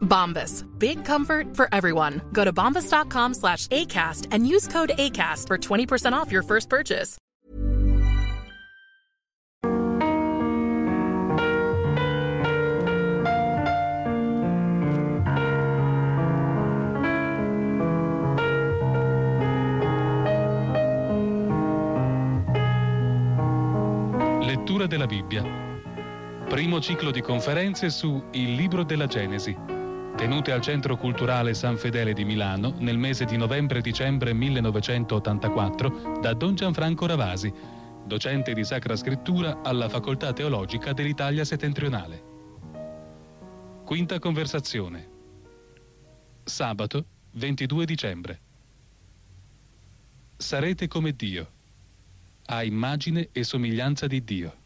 Bombas. Big comfort for everyone. Go to bombas.com slash ACAST and use code ACAST for 20% off your first purchase. Lettura della Bibbia. Primo ciclo di conferenze su Il libro della Genesi, tenute al Centro Culturale San Fedele di Milano nel mese di novembre-dicembre 1984 da Don Gianfranco Ravasi, docente di Sacra Scrittura alla Facoltà Teologica dell'Italia Settentrionale. Quinta conversazione. Sabato 22 dicembre. Sarete come Dio, a immagine e somiglianza di Dio.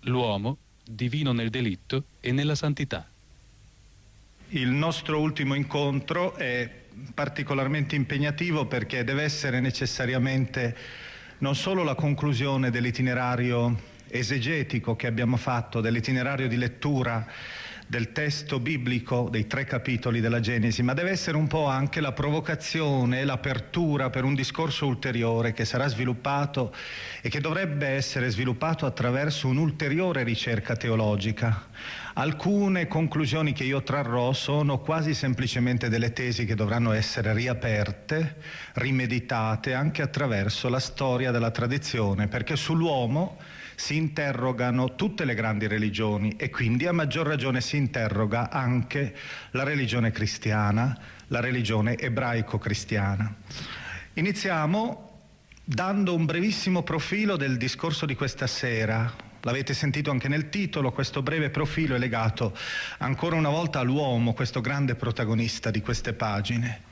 L'uomo divino nel delitto e nella santità. Il nostro ultimo incontro è particolarmente impegnativo perché deve essere necessariamente non solo la conclusione dell'itinerario esegetico che abbiamo fatto, dell'itinerario di lettura del testo biblico dei tre capitoli della Genesi, ma deve essere un po' anche la provocazione, l'apertura per un discorso ulteriore che sarà sviluppato e che dovrebbe essere sviluppato attraverso un'ulteriore ricerca teologica. Alcune conclusioni che io trarrò sono quasi semplicemente delle tesi che dovranno essere riaperte, rimeditate anche attraverso la storia della tradizione, perché sull'uomo si interrogano tutte le grandi religioni e quindi a maggior ragione si interroga anche la religione cristiana, la religione ebraico-cristiana. Iniziamo dando un brevissimo profilo del discorso di questa sera. L'avete sentito anche nel titolo, questo breve profilo è legato ancora una volta all'uomo, questo grande protagonista di queste pagine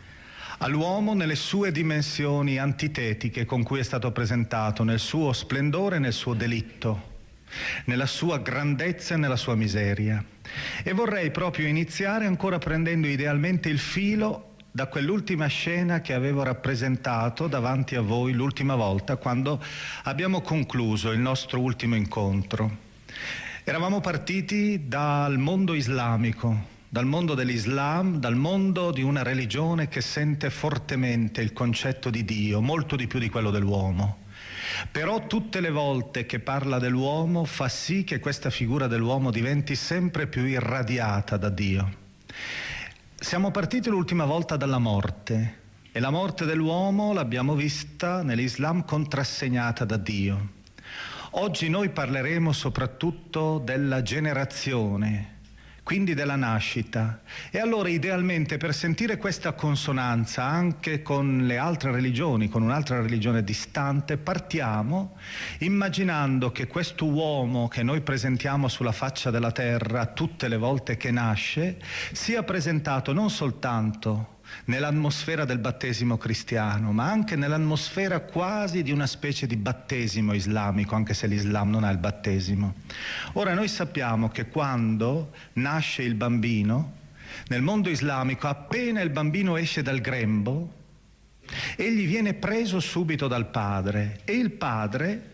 all'uomo nelle sue dimensioni antitetiche con cui è stato presentato, nel suo splendore e nel suo delitto, nella sua grandezza e nella sua miseria. E vorrei proprio iniziare ancora prendendo idealmente il filo da quell'ultima scena che avevo rappresentato davanti a voi l'ultima volta quando abbiamo concluso il nostro ultimo incontro. Eravamo partiti dal mondo islamico, dal mondo dell'Islam, dal mondo di una religione che sente fortemente il concetto di Dio, molto di più di quello dell'uomo. Però tutte le volte che parla dell'uomo fa sì che questa figura dell'uomo diventi sempre più irradiata da Dio. Siamo partiti l'ultima volta dalla morte e la morte dell'uomo l'abbiamo vista nell'Islam contrassegnata da Dio. Oggi noi parleremo soprattutto della generazione, quindi della nascita. E allora idealmente per sentire questa consonanza anche con le altre religioni, con un'altra religione distante, partiamo immaginando che questo uomo che noi presentiamo sulla faccia della terra tutte le volte che nasce, sia presentato non soltanto nell'atmosfera del battesimo cristiano, ma anche nell'atmosfera quasi di una specie di battesimo islamico, anche se l'Islam non ha il battesimo. Ora noi sappiamo che quando nasce il bambino, nel mondo islamico, appena il bambino esce dal grembo, Egli viene preso subito dal padre e il padre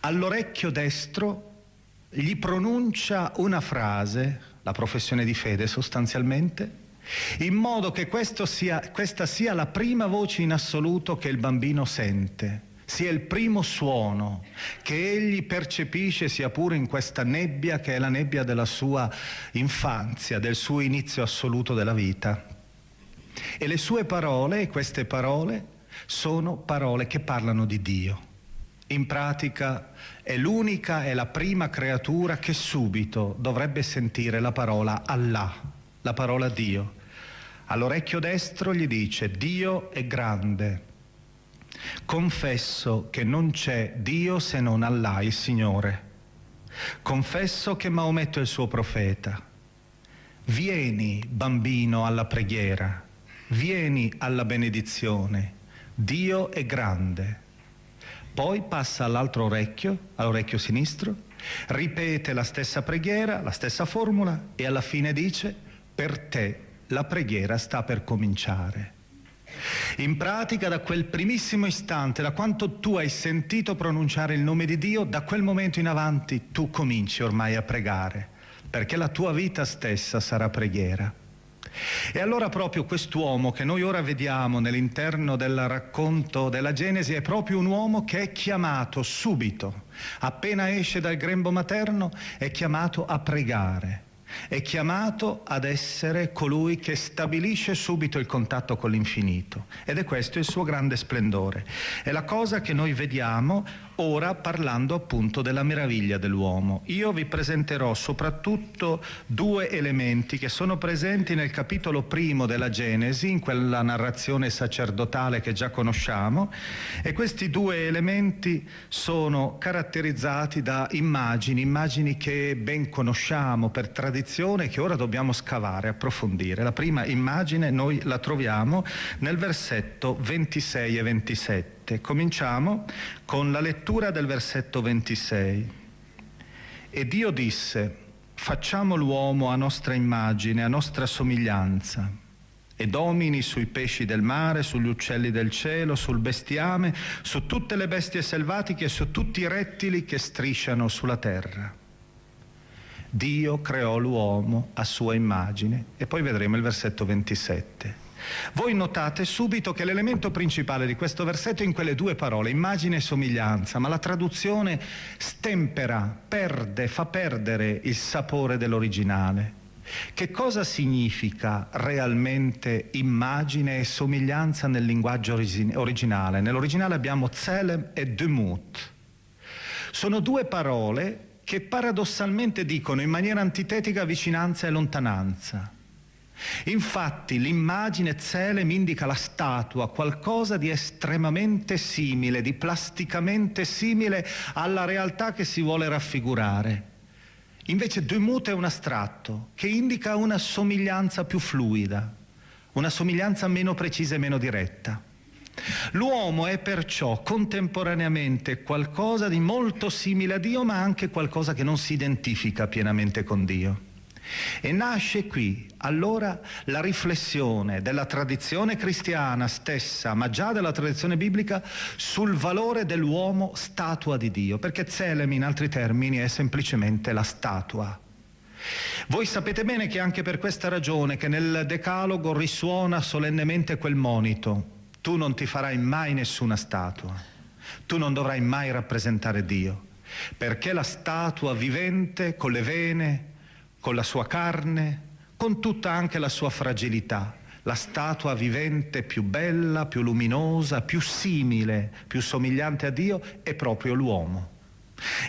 all'orecchio destro gli pronuncia una frase, la professione di fede sostanzialmente, in modo che sia, questa sia la prima voce in assoluto che il bambino sente, sia il primo suono che egli percepisce, sia pure in questa nebbia che è la nebbia della sua infanzia, del suo inizio assoluto della vita. E le sue parole, queste parole, sono parole che parlano di Dio. In pratica è l'unica, è la prima creatura che subito dovrebbe sentire la parola Allah, la parola Dio. All'orecchio destro gli dice Dio è grande. Confesso che non c'è Dio se non Allah, il Signore. Confesso che Maometto è il suo profeta. Vieni, bambino, alla preghiera. Vieni alla benedizione. Dio è grande. Poi passa all'altro orecchio, all'orecchio sinistro, ripete la stessa preghiera, la stessa formula e alla fine dice per te la preghiera sta per cominciare. In pratica, da quel primissimo istante, da quanto tu hai sentito pronunciare il nome di Dio, da quel momento in avanti tu cominci ormai a pregare, perché la tua vita stessa sarà preghiera. E allora proprio quest'uomo che noi ora vediamo nell'interno del racconto della Genesi è proprio un uomo che è chiamato subito, appena esce dal grembo materno, è chiamato a pregare è chiamato ad essere colui che stabilisce subito il contatto con l'infinito ed è questo il suo grande splendore. È la cosa che noi vediamo ora parlando appunto della meraviglia dell'uomo. Io vi presenterò soprattutto due elementi che sono presenti nel capitolo primo della Genesi, in quella narrazione sacerdotale che già conosciamo, e questi due elementi sono caratterizzati da immagini, immagini che ben conosciamo per tradizione che ora dobbiamo scavare, approfondire. La prima immagine noi la troviamo nel versetto 26 e 27. 7. Cominciamo con la lettura del versetto 26. E Dio disse, facciamo l'uomo a nostra immagine, a nostra somiglianza, e domini sui pesci del mare, sugli uccelli del cielo, sul bestiame, su tutte le bestie selvatiche e su tutti i rettili che strisciano sulla terra. Dio creò l'uomo a sua immagine e poi vedremo il versetto 27. Voi notate subito che l'elemento principale di questo versetto è in quelle due parole, immagine e somiglianza, ma la traduzione stempera, perde, fa perdere il sapore dell'originale. Che cosa significa realmente immagine e somiglianza nel linguaggio originale? Nell'originale abbiamo zelem e demut. Sono due parole che paradossalmente dicono in maniera antitetica vicinanza e lontananza. Infatti l'immagine Zelem indica la statua, qualcosa di estremamente simile, di plasticamente simile alla realtà che si vuole raffigurare. Invece Demut è un astratto che indica una somiglianza più fluida, una somiglianza meno precisa e meno diretta. L'uomo è perciò contemporaneamente qualcosa di molto simile a Dio, ma anche qualcosa che non si identifica pienamente con Dio. E nasce qui allora la riflessione della tradizione cristiana stessa, ma già della tradizione biblica, sul valore dell'uomo statua di Dio, perché Zelem in altri termini è semplicemente la statua. Voi sapete bene che anche per questa ragione che nel Decalogo risuona solennemente quel monito, tu non ti farai mai nessuna statua, tu non dovrai mai rappresentare Dio, perché la statua vivente con le vene, con la sua carne, con tutta anche la sua fragilità, la statua vivente più bella, più luminosa, più simile, più somigliante a Dio è proprio l'uomo.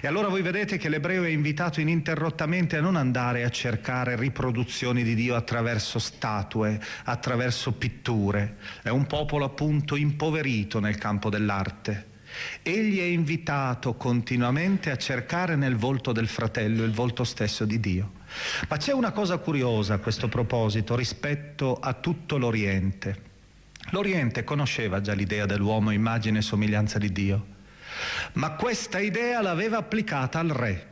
E allora voi vedete che l'ebreo è invitato ininterrottamente a non andare a cercare riproduzioni di Dio attraverso statue, attraverso pitture. È un popolo appunto impoverito nel campo dell'arte. Egli è invitato continuamente a cercare nel volto del fratello il volto stesso di Dio. Ma c'è una cosa curiosa a questo proposito rispetto a tutto l'Oriente. L'Oriente conosceva già l'idea dell'uomo immagine e somiglianza di Dio, ma questa idea l'aveva applicata al re.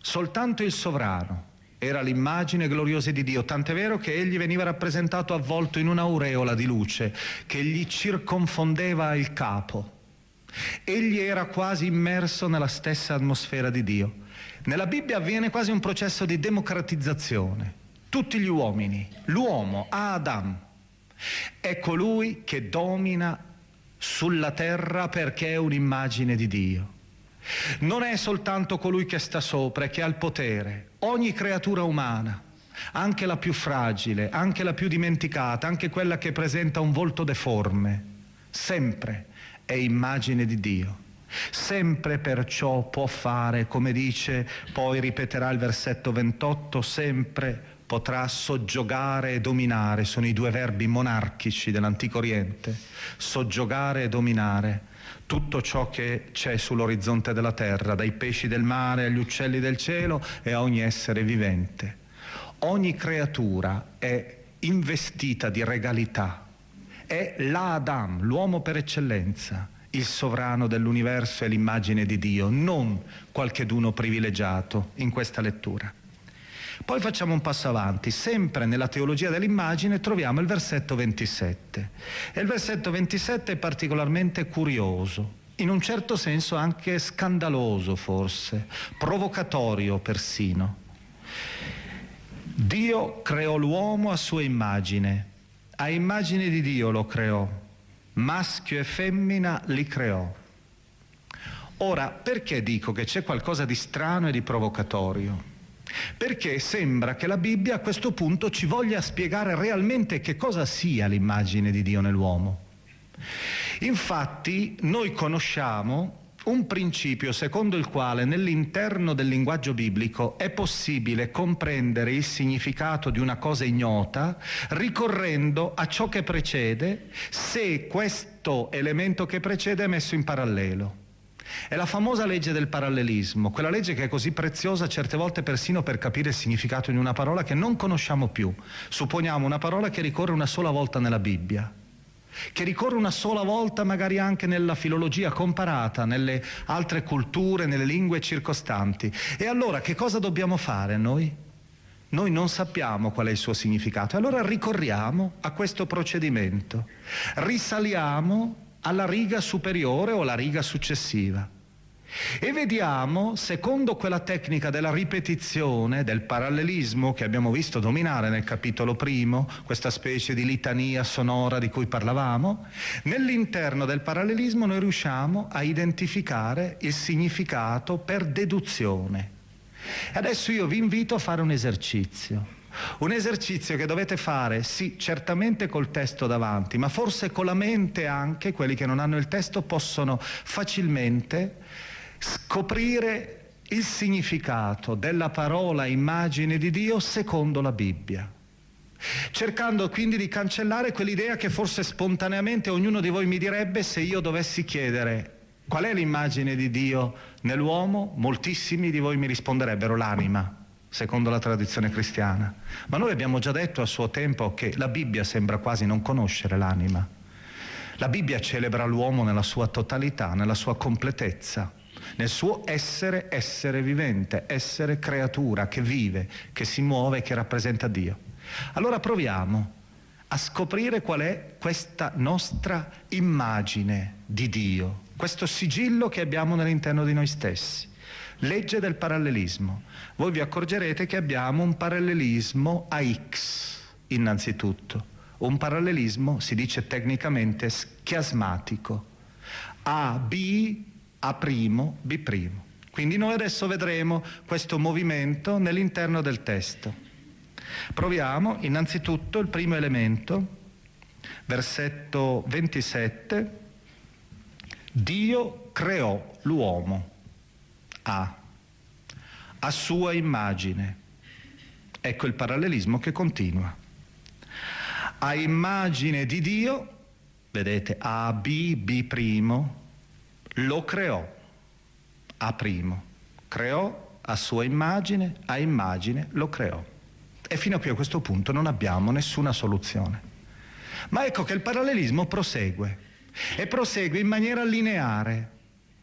Soltanto il sovrano, era l'immagine gloriosa di Dio, tant'è vero che egli veniva rappresentato avvolto in un'aureola di luce che gli circonfondeva il capo. Egli era quasi immerso nella stessa atmosfera di Dio. Nella Bibbia avviene quasi un processo di democratizzazione. Tutti gli uomini, l'uomo, Adam, è colui che domina sulla terra perché è un'immagine di Dio. Non è soltanto colui che sta sopra e che ha il potere. Ogni creatura umana, anche la più fragile, anche la più dimenticata, anche quella che presenta un volto deforme, sempre è immagine di Dio. Sempre perciò può fare, come dice, poi ripeterà il versetto 28, sempre potrà soggiogare e dominare, sono i due verbi monarchici dell'antico Oriente, soggiogare e dominare tutto ciò che c'è sull'orizzonte della terra, dai pesci del mare agli uccelli del cielo e a ogni essere vivente. Ogni creatura è investita di regalità, è l'Adam, l'uomo per eccellenza, il sovrano dell'universo e l'immagine di Dio, non qualcheduno privilegiato in questa lettura. Poi facciamo un passo avanti, sempre nella teologia dell'immagine troviamo il versetto 27. E il versetto 27 è particolarmente curioso, in un certo senso anche scandaloso forse, provocatorio persino. Dio creò l'uomo a sua immagine, a immagine di Dio lo creò, maschio e femmina li creò. Ora, perché dico che c'è qualcosa di strano e di provocatorio? Perché sembra che la Bibbia a questo punto ci voglia spiegare realmente che cosa sia l'immagine di Dio nell'uomo. Infatti noi conosciamo un principio secondo il quale nell'interno del linguaggio biblico è possibile comprendere il significato di una cosa ignota ricorrendo a ciò che precede se questo elemento che precede è messo in parallelo. È la famosa legge del parallelismo, quella legge che è così preziosa certe volte persino per capire il significato di una parola che non conosciamo più. Supponiamo una parola che ricorre una sola volta nella Bibbia che ricorre una sola volta magari anche nella filologia comparata, nelle altre culture, nelle lingue circostanti. E allora che cosa dobbiamo fare noi? Noi non sappiamo qual è il suo significato, allora ricorriamo a questo procedimento, risaliamo alla riga superiore o alla riga successiva. E vediamo, secondo quella tecnica della ripetizione, del parallelismo che abbiamo visto dominare nel capitolo primo, questa specie di litania sonora di cui parlavamo, nell'interno del parallelismo noi riusciamo a identificare il significato per deduzione. Adesso io vi invito a fare un esercizio. Un esercizio che dovete fare, sì, certamente col testo davanti, ma forse con la mente anche, quelli che non hanno il testo possono facilmente scoprire il significato della parola immagine di Dio secondo la Bibbia. Cercando quindi di cancellare quell'idea che forse spontaneamente ognuno di voi mi direbbe se io dovessi chiedere qual è l'immagine di Dio nell'uomo, moltissimi di voi mi risponderebbero l'anima secondo la tradizione cristiana. Ma noi abbiamo già detto a suo tempo che la Bibbia sembra quasi non conoscere l'anima. La Bibbia celebra l'uomo nella sua totalità, nella sua completezza, nel suo essere essere vivente, essere creatura che vive, che si muove, che rappresenta Dio. Allora proviamo a scoprire qual è questa nostra immagine di Dio, questo sigillo che abbiamo nell'interno di noi stessi. Legge del parallelismo. Voi vi accorgerete che abbiamo un parallelismo a X, innanzitutto. Un parallelismo, si dice tecnicamente, chiasmatico. A, B, A', B'. Quindi noi adesso vedremo questo movimento nell'interno del testo. Proviamo innanzitutto il primo elemento, versetto 27. Dio creò l'uomo a, a sua immagine. Ecco il parallelismo che continua. A immagine di Dio, vedete A, B, B', lo creò, A', creò a sua immagine, a immagine lo creò. E fino a qui a questo punto non abbiamo nessuna soluzione. Ma ecco che il parallelismo prosegue e prosegue in maniera lineare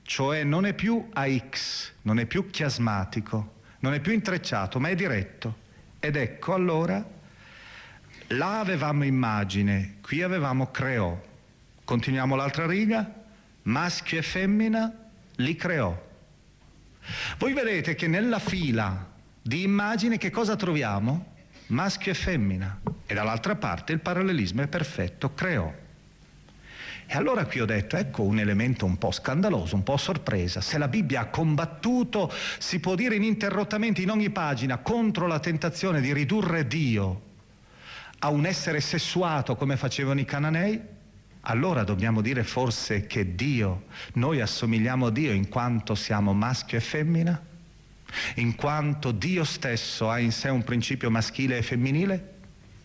cioè non è più a X, non è più chiasmatico, non è più intrecciato, ma è diretto. Ed ecco allora, là avevamo immagine, qui avevamo creò. Continuiamo l'altra riga, maschio e femmina li creò. Voi vedete che nella fila di immagini che cosa troviamo? Maschio e femmina. E dall'altra parte il parallelismo è perfetto, creò. E allora qui ho detto, ecco un elemento un po' scandaloso, un po' sorpresa. Se la Bibbia ha combattuto, si può dire ininterrottamente in ogni pagina, contro la tentazione di ridurre Dio a un essere sessuato come facevano i cananei, allora dobbiamo dire forse che Dio, noi assomigliamo a Dio in quanto siamo maschio e femmina? In quanto Dio stesso ha in sé un principio maschile e femminile?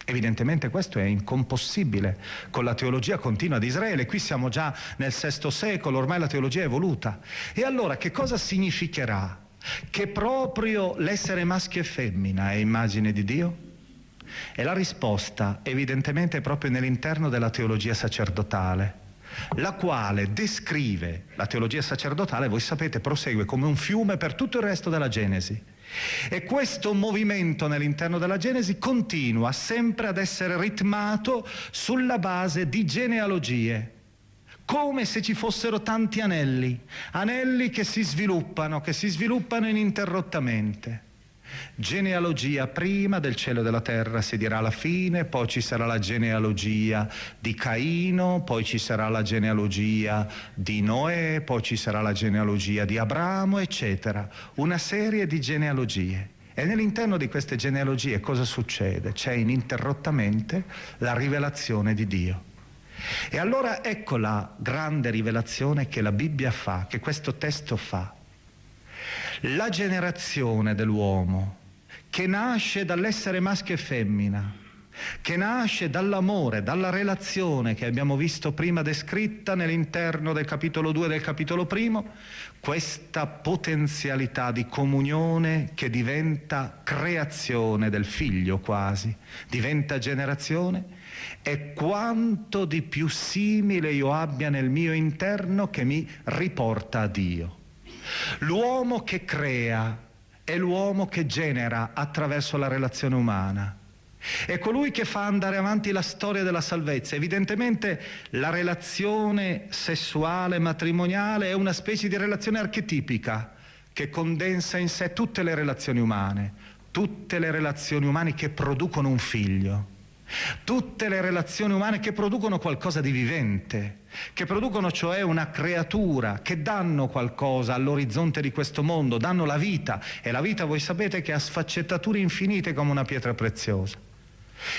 Evidentemente questo è incompossibile con la teologia continua di Israele. Qui siamo già nel VI secolo, ormai la teologia è evoluta. E allora che cosa significherà? Che proprio l'essere maschio e femmina è immagine di Dio? E la risposta evidentemente è proprio nell'interno della teologia sacerdotale, la quale descrive la teologia sacerdotale, voi sapete, prosegue come un fiume per tutto il resto della Genesi. E questo movimento nell'interno della Genesi continua sempre ad essere ritmato sulla base di genealogie, come se ci fossero tanti anelli, anelli che si sviluppano, che si sviluppano ininterrottamente. Genealogia prima del cielo e della terra si dirà alla fine, poi ci sarà la genealogia di Caino, poi ci sarà la genealogia di Noè, poi ci sarà la genealogia di Abramo, eccetera. Una serie di genealogie. E nell'interno di queste genealogie cosa succede? C'è ininterrottamente la rivelazione di Dio. E allora ecco la grande rivelazione che la Bibbia fa, che questo testo fa. La generazione dell'uomo che nasce dall'essere maschio e femmina, che nasce dall'amore, dalla relazione che abbiamo visto prima descritta nell'interno del capitolo 2 e del capitolo 1, questa potenzialità di comunione che diventa creazione del figlio quasi, diventa generazione, è quanto di più simile io abbia nel mio interno che mi riporta a Dio. L'uomo che crea è l'uomo che genera attraverso la relazione umana. È colui che fa andare avanti la storia della salvezza. Evidentemente la relazione sessuale matrimoniale è una specie di relazione archetipica che condensa in sé tutte le relazioni umane, tutte le relazioni umane che producono un figlio. Tutte le relazioni umane che producono qualcosa di vivente, che producono cioè una creatura, che danno qualcosa all'orizzonte di questo mondo, danno la vita e la vita voi sapete che ha sfaccettature infinite come una pietra preziosa.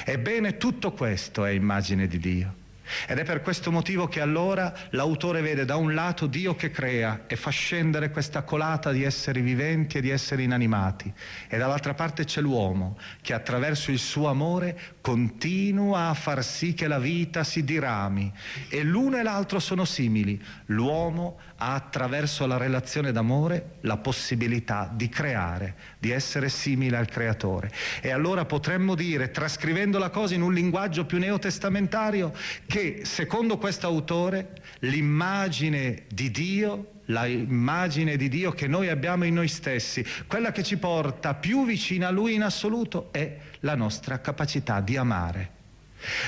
Ebbene tutto questo è immagine di Dio. Ed è per questo motivo che allora l'autore vede da un lato Dio che crea e fa scendere questa colata di esseri viventi e di esseri inanimati e dall'altra parte c'è l'uomo che attraverso il suo amore continua a far sì che la vita si dirami e l'uno e l'altro sono simili. L'uomo ha attraverso la relazione d'amore la possibilità di creare, di essere simile al creatore. E allora potremmo dire, trascrivendo la cosa in un linguaggio più neotestamentario, che secondo questo autore l'immagine di Dio, l'immagine di Dio che noi abbiamo in noi stessi, quella che ci porta più vicina a Lui in assoluto, è la nostra capacità di amare.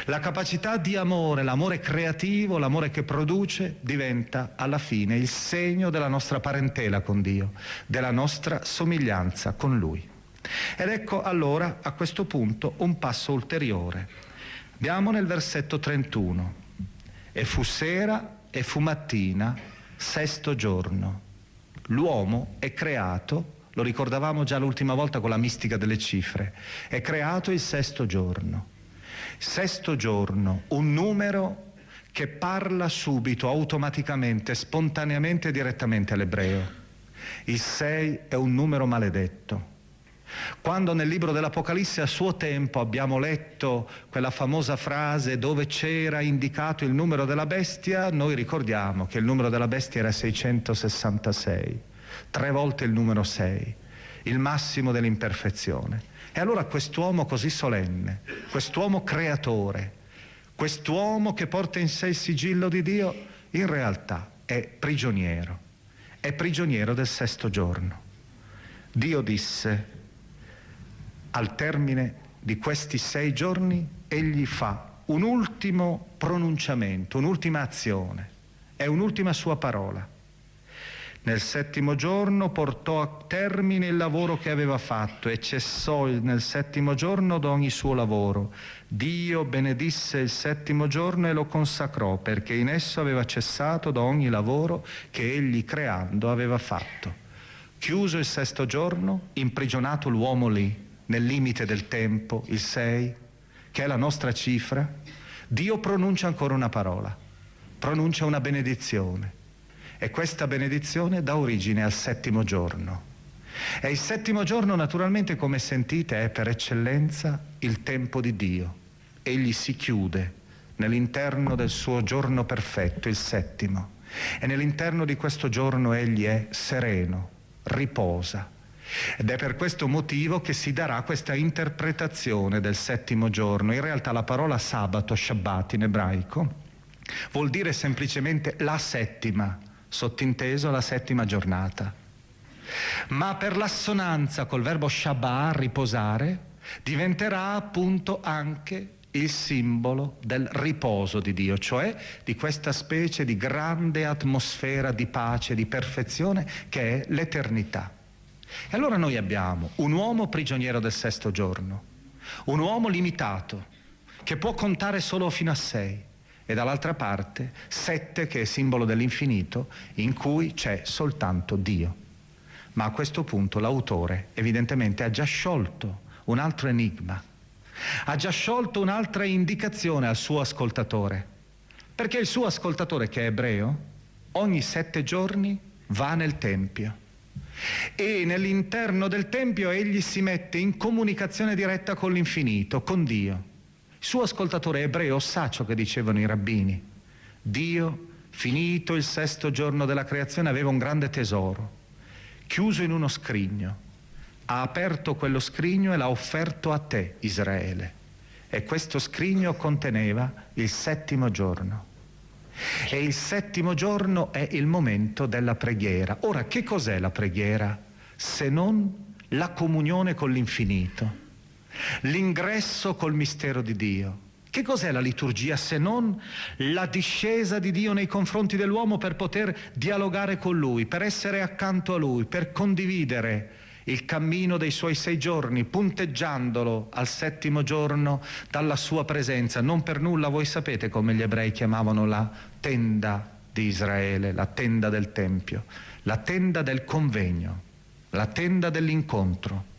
La capacità di amore, l'amore creativo, l'amore che produce, diventa alla fine il segno della nostra parentela con Dio, della nostra somiglianza con Lui. Ed ecco allora a questo punto un passo ulteriore. Abbiamo nel versetto 31. E fu sera e fu mattina, sesto giorno. L'uomo è creato, lo ricordavamo già l'ultima volta con la mistica delle cifre, è creato il sesto giorno. Sesto giorno, un numero che parla subito, automaticamente, spontaneamente e direttamente all'ebreo. Il sei è un numero maledetto. Quando nel libro dell'Apocalisse a suo tempo abbiamo letto quella famosa frase dove c'era indicato il numero della bestia, noi ricordiamo che il numero della bestia era 666, tre volte il numero 6, il massimo dell'imperfezione. E allora quest'uomo così solenne, quest'uomo creatore, quest'uomo che porta in sé il sigillo di Dio, in realtà è prigioniero, è prigioniero del sesto giorno. Dio disse, al termine di questi sei giorni, egli fa un ultimo pronunciamento, un'ultima azione, è un'ultima sua parola. Nel settimo giorno portò a termine il lavoro che aveva fatto e cessò nel settimo giorno d'ogni suo lavoro. Dio benedisse il settimo giorno e lo consacrò perché in esso aveva cessato da ogni lavoro che egli creando aveva fatto. Chiuso il sesto giorno, imprigionato l'uomo lì, nel limite del tempo, il sei, che è la nostra cifra, Dio pronuncia ancora una parola, pronuncia una benedizione e questa benedizione dà origine al settimo giorno. E il settimo giorno naturalmente, come sentite, è per eccellenza il tempo di Dio. Egli si chiude nell'interno del suo giorno perfetto, il settimo. E nell'interno di questo giorno egli è sereno, riposa. Ed è per questo motivo che si darà questa interpretazione del settimo giorno. In realtà la parola sabato, Shabbat in ebraico, vuol dire semplicemente la settima sottinteso la settima giornata. Ma per l'assonanza col verbo Shabbat, riposare, diventerà appunto anche il simbolo del riposo di Dio, cioè di questa specie di grande atmosfera di pace, di perfezione che è l'eternità. E allora noi abbiamo un uomo prigioniero del sesto giorno, un uomo limitato, che può contare solo fino a sei, e dall'altra parte sette che è simbolo dell'infinito in cui c'è soltanto Dio. Ma a questo punto l'autore evidentemente ha già sciolto un altro enigma, ha già sciolto un'altra indicazione al suo ascoltatore, perché il suo ascoltatore che è ebreo ogni sette giorni va nel Tempio e nell'interno del Tempio egli si mette in comunicazione diretta con l'infinito, con Dio. Suo ascoltatore ebreo sa ciò che dicevano i rabbini. Dio, finito il sesto giorno della creazione, aveva un grande tesoro, chiuso in uno scrigno. Ha aperto quello scrigno e l'ha offerto a te, Israele. E questo scrigno conteneva il settimo giorno. E il settimo giorno è il momento della preghiera. Ora, che cos'è la preghiera se non la comunione con l'infinito? L'ingresso col mistero di Dio. Che cos'è la liturgia se non la discesa di Dio nei confronti dell'uomo per poter dialogare con Lui, per essere accanto a Lui, per condividere il cammino dei suoi sei giorni, punteggiandolo al settimo giorno dalla sua presenza. Non per nulla voi sapete come gli ebrei chiamavano la tenda di Israele, la tenda del Tempio, la tenda del convegno, la tenda dell'incontro.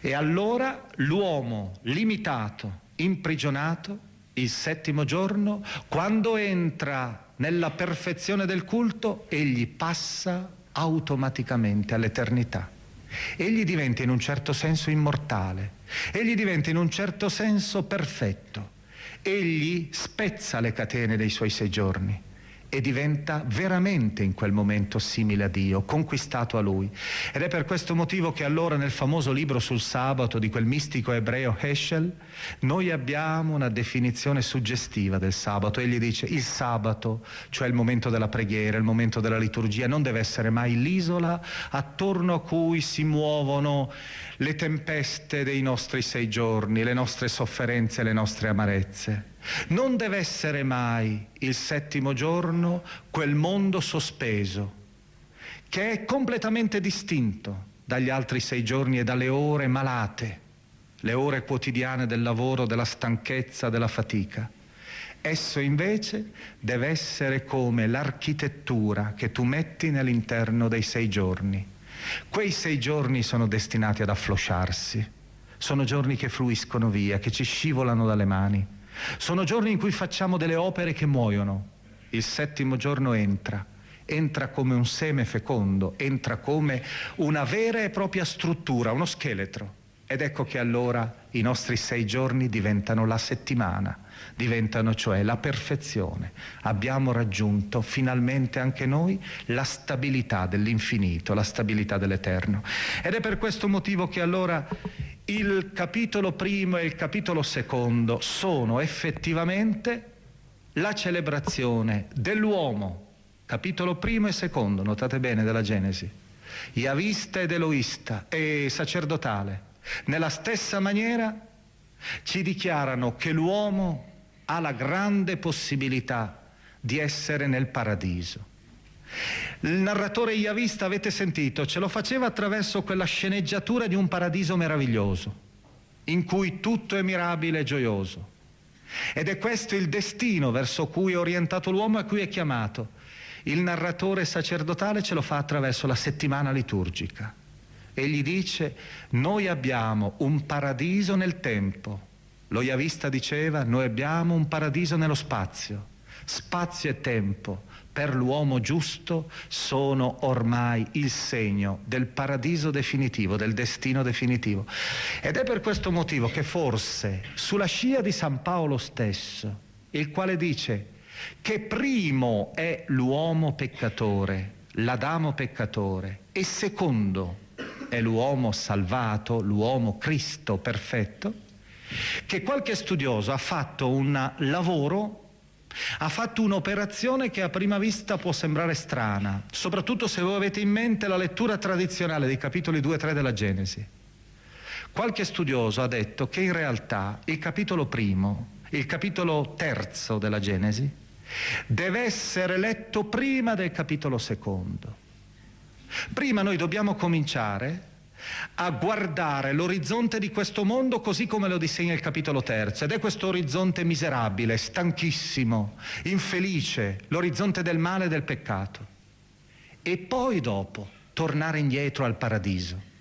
E allora l'uomo limitato, imprigionato, il settimo giorno, quando entra nella perfezione del culto, egli passa automaticamente all'eternità. Egli diventa in un certo senso immortale, egli diventa in un certo senso perfetto, egli spezza le catene dei suoi sei giorni e diventa veramente in quel momento simile a Dio, conquistato a Lui. Ed è per questo motivo che allora nel famoso libro sul sabato di quel mistico ebreo Heschel, noi abbiamo una definizione suggestiva del sabato. Egli dice il sabato, cioè il momento della preghiera, il momento della liturgia, non deve essere mai l'isola attorno a cui si muovono le tempeste dei nostri sei giorni, le nostre sofferenze, le nostre amarezze non deve essere mai il settimo giorno quel mondo sospeso, che è completamente distinto dagli altri sei giorni e dalle ore malate, le ore quotidiane del lavoro, della stanchezza, della fatica. Esso invece deve essere come l'architettura che tu metti nell'interno dei sei giorni. Quei sei giorni sono destinati ad afflosciarsi, sono giorni che fluiscono via, che ci scivolano dalle mani sono giorni in cui facciamo delle opere che muoiono. Il settimo giorno entra, entra come un seme fecondo, entra come una vera e propria struttura, uno scheletro. Ed ecco che allora i nostri sei giorni diventano la settimana, diventano cioè la perfezione. Abbiamo raggiunto finalmente anche noi la stabilità dell'infinito, la stabilità dell'eterno. Ed è per questo motivo che allora il capitolo primo e il capitolo secondo sono effettivamente la celebrazione dell'uomo, capitolo primo e secondo, notate bene della Genesi, Iavista ed Eloista e sacerdotale, Nella stessa maniera ci dichiarano che l'uomo ha la grande possibilità di essere nel paradiso. Il narratore Iavista, avete sentito, ce lo faceva attraverso quella sceneggiatura di un paradiso meraviglioso, in cui tutto è mirabile e gioioso. Ed è questo il destino verso cui è orientato l'uomo e a cui è chiamato. Il narratore sacerdotale ce lo fa attraverso la settimana liturgica. Egli dice, noi abbiamo un paradiso nel tempo. Lo Iavista diceva, noi abbiamo un paradiso nello spazio. Spazio e tempo per l'uomo giusto sono ormai il segno del paradiso definitivo, del destino definitivo. Ed è per questo motivo che forse sulla scia di San Paolo stesso, il quale dice che primo è l'uomo peccatore, l'Adamo peccatore, e secondo è l'uomo salvato, l'uomo Cristo perfetto, che qualche studioso ha fatto un lavoro ha fatto un'operazione che a prima vista può sembrare strana, soprattutto se voi avete in mente la lettura tradizionale dei capitoli 2 e 3 della Genesi. Qualche studioso ha detto che in realtà il capitolo primo, il capitolo terzo della Genesi, deve essere letto prima del capitolo secondo. Prima noi dobbiamo cominciare a guardare l'orizzonte di questo mondo così come lo disegna il capitolo terzo ed è questo orizzonte miserabile, stanchissimo, infelice, l'orizzonte del male e del peccato. E poi dopo tornare indietro al paradiso.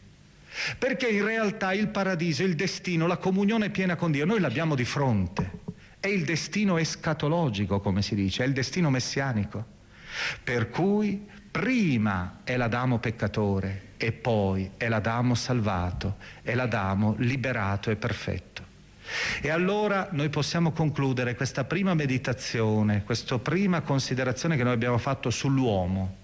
Perché in realtà il paradiso, il destino, la comunione piena con Dio, noi l'abbiamo di fronte. È il destino escatologico, come si dice, è il destino messianico. Per cui prima è l'Adamo peccatore e poi è l'Adamo salvato, è l'Adamo liberato e perfetto. E allora noi possiamo concludere questa prima meditazione, questa prima considerazione che noi abbiamo fatto sull'uomo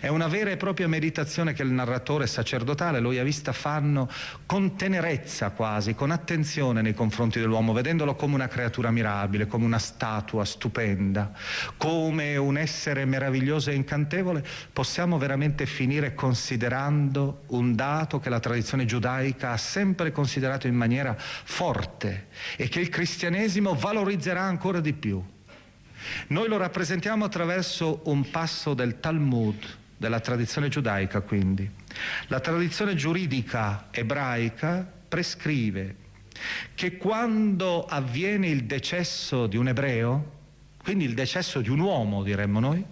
è una vera e propria meditazione che il narratore sacerdotale, lo Iavista, fanno con tenerezza quasi, con attenzione nei confronti dell'uomo, vedendolo come una creatura mirabile, come una statua stupenda, come un essere meraviglioso e incantevole, possiamo veramente finire considerando un dato che la tradizione giudaica ha sempre considerato in maniera forte e che il cristianesimo valorizzerà ancora di più noi lo rappresentiamo attraverso un passo del Talmud, della tradizione giudaica quindi. La tradizione giuridica ebraica prescrive che quando avviene il decesso di un ebreo, quindi il decesso di un uomo diremmo noi,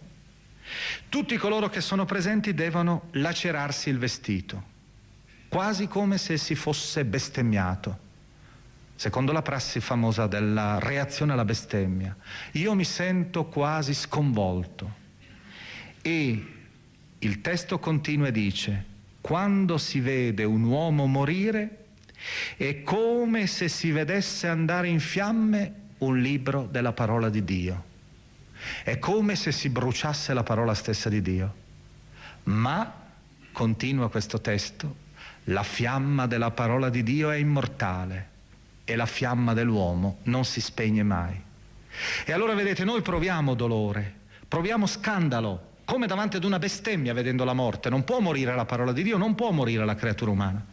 tutti coloro che sono presenti devono lacerarsi il vestito, quasi come se si fosse bestemmiato secondo la prassi famosa della reazione alla bestemmia. Io mi sento quasi sconvolto e il testo continua e dice, quando si vede un uomo morire è come se si vedesse andare in fiamme un libro della parola di Dio. È come se si bruciasse la parola stessa di Dio. Ma, continua questo testo, la fiamma della parola di Dio è immortale e la fiamma dell'uomo non si spegne mai. E allora vedete, noi proviamo dolore, proviamo scandalo, come davanti ad una bestemmia vedendo la morte. Non può morire la parola di Dio, non può morire la creatura umana.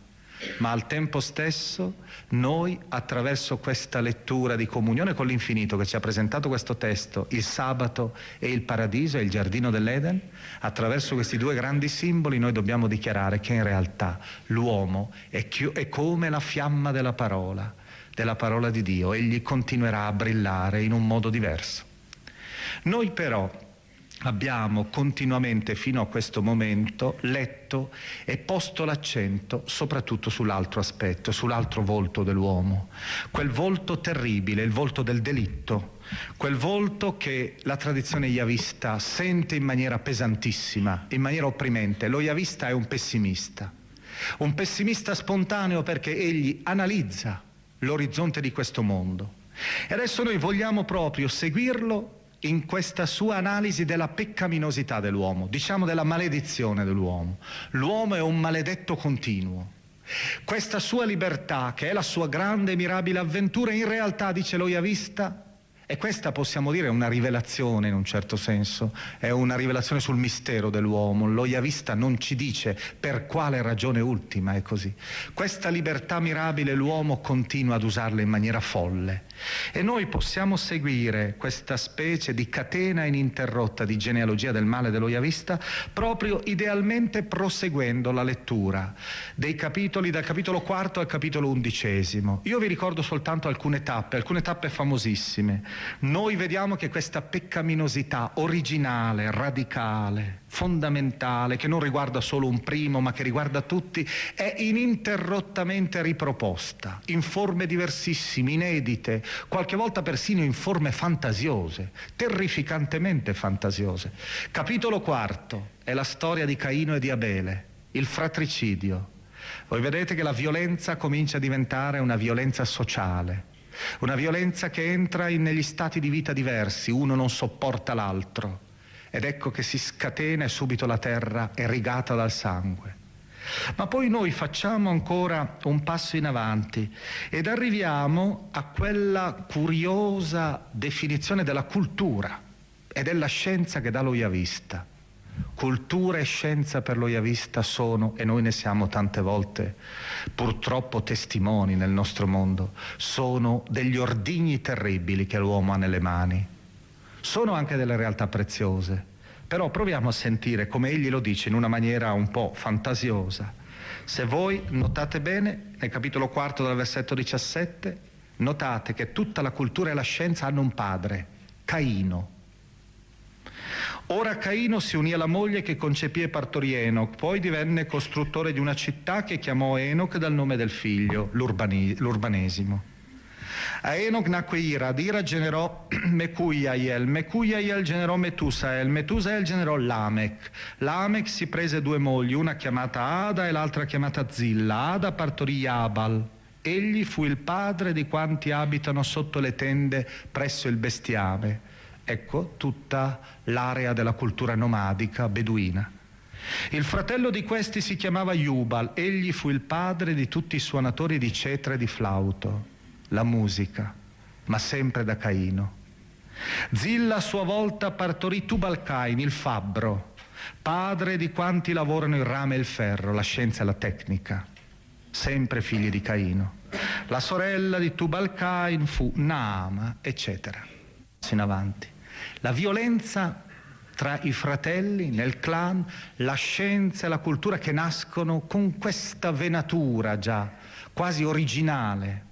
Ma al tempo stesso noi attraverso questa lettura di comunione con l'infinito che ci ha presentato questo testo, il sabato e il paradiso e il giardino dell'Eden, attraverso questi due grandi simboli noi dobbiamo dichiarare che in realtà l'uomo è, chi- è come la fiamma della parola della parola di Dio, egli continuerà a brillare in un modo diverso. Noi però abbiamo continuamente fino a questo momento letto e posto l'accento soprattutto sull'altro aspetto, sull'altro volto dell'uomo, quel volto terribile, il volto del delitto, quel volto che la tradizione yavista sente in maniera pesantissima, in maniera opprimente. Lo yavista è un pessimista, un pessimista spontaneo perché egli analizza l'orizzonte di questo mondo. E adesso noi vogliamo proprio seguirlo in questa sua analisi della peccaminosità dell'uomo, diciamo della maledizione dell'uomo. L'uomo è un maledetto continuo. Questa sua libertà, che è la sua grande e mirabile avventura, in realtà, dice lo Iavista, E questa possiamo dire è una rivelazione in un certo senso, è una rivelazione sul mistero dell'uomo. Lo Yavista non ci dice per quale ragione ultima è così. Questa libertà mirabile l'uomo continua ad usarla in maniera folle. E noi possiamo seguire questa specie di catena ininterrotta di genealogia del male dello Yavista proprio idealmente proseguendo la lettura dei capitoli dal capitolo quarto al capitolo undicesimo. Io vi ricordo soltanto alcune tappe, alcune tappe famosissime noi vediamo che questa peccaminosità originale, radicale, fondamentale, che non riguarda solo un primo ma che riguarda tutti, è ininterrottamente riproposta in forme diversissime, inedite, qualche volta persino in forme fantasiose, terrificantemente fantasiose. Capitolo quarto è la storia di Caino e di Abele, il fratricidio. Voi vedete che la violenza comincia a diventare una violenza sociale una violenza che entra in, negli stati di vita diversi, uno non sopporta l'altro. Ed ecco che si scatena subito la terra è rigata dal sangue. Ma poi noi facciamo ancora un passo in avanti ed arriviamo a quella curiosa definizione della cultura e della scienza che dà lo Yavista. Cultura e scienza per lo Yavista sono, e noi ne siamo tante volte purtroppo testimoni nel nostro mondo, sono degli ordigni terribili che l'uomo ha nelle mani. Sono anche delle realtà preziose, però proviamo a sentire come egli lo dice in una maniera un po' fantasiosa. Se voi notate bene, nel capitolo quarto del versetto 17, notate che tutta la cultura e la scienza hanno un padre, Caino. Ora Caino si unì alla moglie che concepì e partorì Enoch, poi divenne costruttore di una città che chiamò Enoch dal nome del figlio, l'urbanesimo. A Enoch nacque Ira, ad generò Mecuiaiel, Mecuiaiel generò Metusael, Metusael generò Lamech. Lamech si prese due mogli, una chiamata Ada e l'altra chiamata Zilla. Ada partorì Jabal. Egli fu il padre di quanti abitano sotto le tende presso il bestiame. Ecco tutta l'area della cultura nomadica beduina. Il fratello di questi si chiamava Jubal, egli fu il padre di tutti i suonatori di cetra e di flauto, la musica, ma sempre da Caino. Zilla a sua volta partorì Tubalcain, il fabbro, padre di quanti lavorano il rame e il ferro, la scienza e la tecnica, sempre figli di Caino. La sorella di Tubalcain fu Naama, eccetera. In avanti. La violenza tra i fratelli nel clan, la scienza e la cultura che nascono con questa venatura già quasi originale,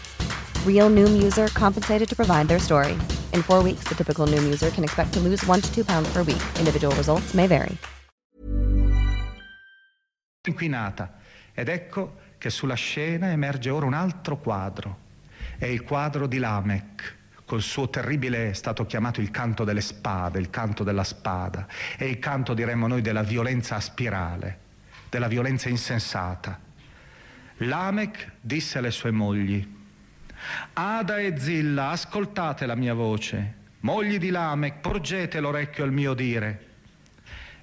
Real Noom user compensated to provide their story. In four weeks, the typical Noom user can expect to lose one to two pounds per week. Individual results may vary. Inquinata. Ed ecco che sulla scena emerge ora un altro quadro. È il quadro di Lamech col suo terribile è stato chiamato il canto delle spade, il canto della spada, è il canto, diremmo noi, della violenza a spirale, della violenza insensata. Lamech disse alle sue mogli, Ada e Zilla, ascoltate la mia voce, mogli di Lamech, porgete l'orecchio al mio dire.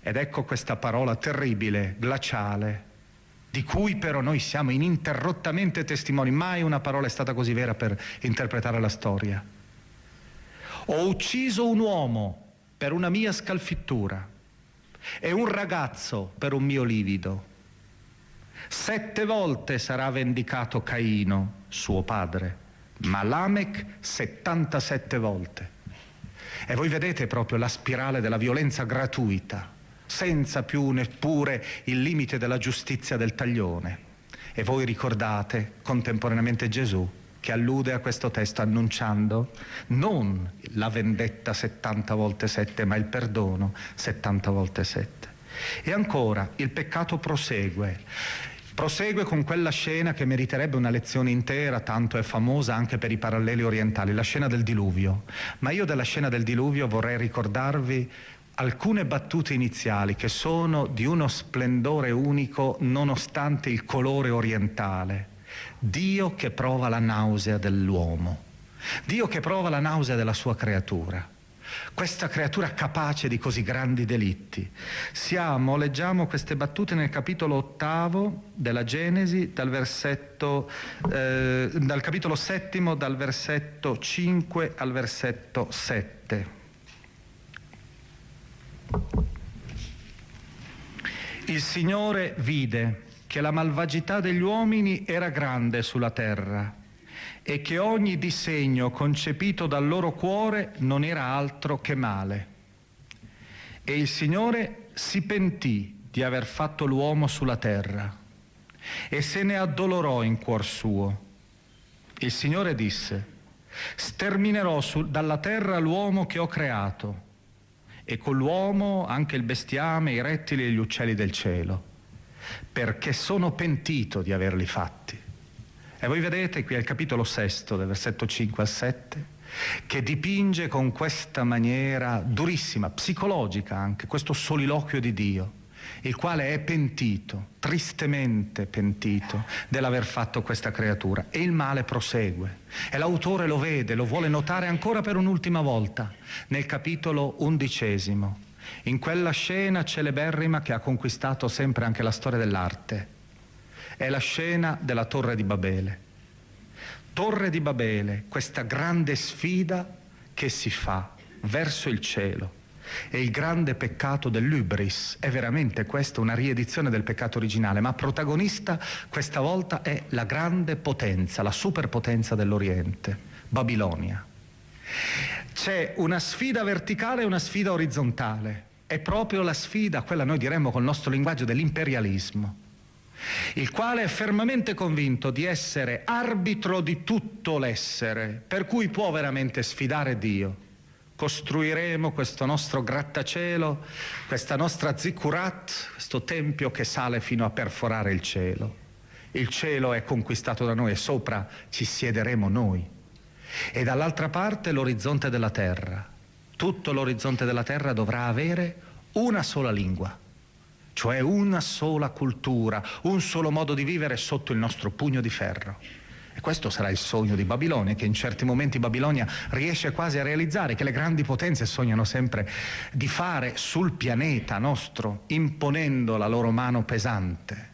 Ed ecco questa parola terribile, glaciale, di cui però noi siamo ininterrottamente testimoni. Mai una parola è stata così vera per interpretare la storia. Ho ucciso un uomo per una mia scalfittura e un ragazzo per un mio livido. Sette volte sarà vendicato Caino, suo padre, ma Lamech 77 volte. E voi vedete proprio la spirale della violenza gratuita, senza più neppure il limite della giustizia del taglione. E voi ricordate contemporaneamente Gesù che allude a questo testo annunciando non la vendetta 70 volte 7, ma il perdono 70 volte 7. E ancora, il peccato prosegue. Prosegue con quella scena che meriterebbe una lezione intera, tanto è famosa anche per i paralleli orientali, la scena del diluvio. Ma io della scena del diluvio vorrei ricordarvi alcune battute iniziali che sono di uno splendore unico nonostante il colore orientale. Dio che prova la nausea dell'uomo, Dio che prova la nausea della sua creatura questa creatura capace di così grandi delitti. Siamo, leggiamo queste battute nel capitolo ottavo della Genesi, dal, versetto, eh, dal capitolo settimo, dal versetto 5 al versetto 7. Il Signore vide che la malvagità degli uomini era grande sulla terra e che ogni disegno concepito dal loro cuore non era altro che male. E il Signore si pentì di aver fatto l'uomo sulla terra e se ne addolorò in cuor suo. Il Signore disse, sterminerò su, dalla terra l'uomo che ho creato e con l'uomo anche il bestiame, i rettili e gli uccelli del cielo, perché sono pentito di averli fatti. E voi vedete qui al capitolo sesto, del versetto 5 al 7, che dipinge con questa maniera durissima, psicologica anche, questo soliloquio di Dio, il quale è pentito, tristemente pentito, dell'aver fatto questa creatura. E il male prosegue. E l'autore lo vede, lo vuole notare ancora per un'ultima volta, nel capitolo undicesimo. In quella scena celeberrima che ha conquistato sempre anche la storia dell'arte è la scena della Torre di Babele. Torre di Babele, questa grande sfida che si fa verso il cielo. E il grande peccato dell'Ubris è veramente questa una riedizione del peccato originale, ma protagonista questa volta è la grande potenza, la superpotenza dell'Oriente, Babilonia. C'è una sfida verticale e una sfida orizzontale. È proprio la sfida, quella noi diremmo col nostro linguaggio dell'imperialismo il quale è fermamente convinto di essere arbitro di tutto l'essere, per cui può veramente sfidare Dio. Costruiremo questo nostro grattacielo, questa nostra zikurat, questo tempio che sale fino a perforare il cielo. Il cielo è conquistato da noi e sopra ci siederemo noi. E dall'altra parte l'orizzonte della terra. Tutto l'orizzonte della terra dovrà avere una sola lingua cioè una sola cultura, un solo modo di vivere sotto il nostro pugno di ferro. E questo sarà il sogno di Babilonia, che in certi momenti Babilonia riesce quasi a realizzare, che le grandi potenze sognano sempre di fare sul pianeta nostro, imponendo la loro mano pesante.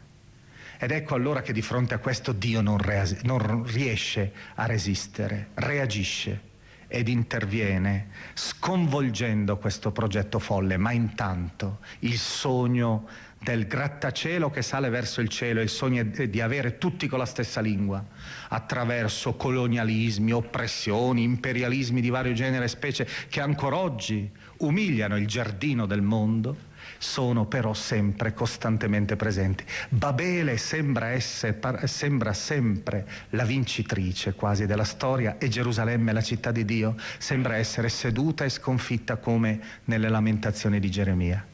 Ed ecco allora che di fronte a questo Dio non, non riesce a resistere, reagisce ed interviene sconvolgendo questo progetto folle, ma intanto il sogno del grattacielo che sale verso il cielo, il sogno di avere tutti con la stessa lingua, attraverso colonialismi, oppressioni, imperialismi di vario genere e specie che ancora oggi umiliano il giardino del mondo, sono però sempre costantemente presenti. Babele sembra, essere, sembra sempre la vincitrice quasi della storia e Gerusalemme, la città di Dio, sembra essere seduta e sconfitta come nelle lamentazioni di Geremia.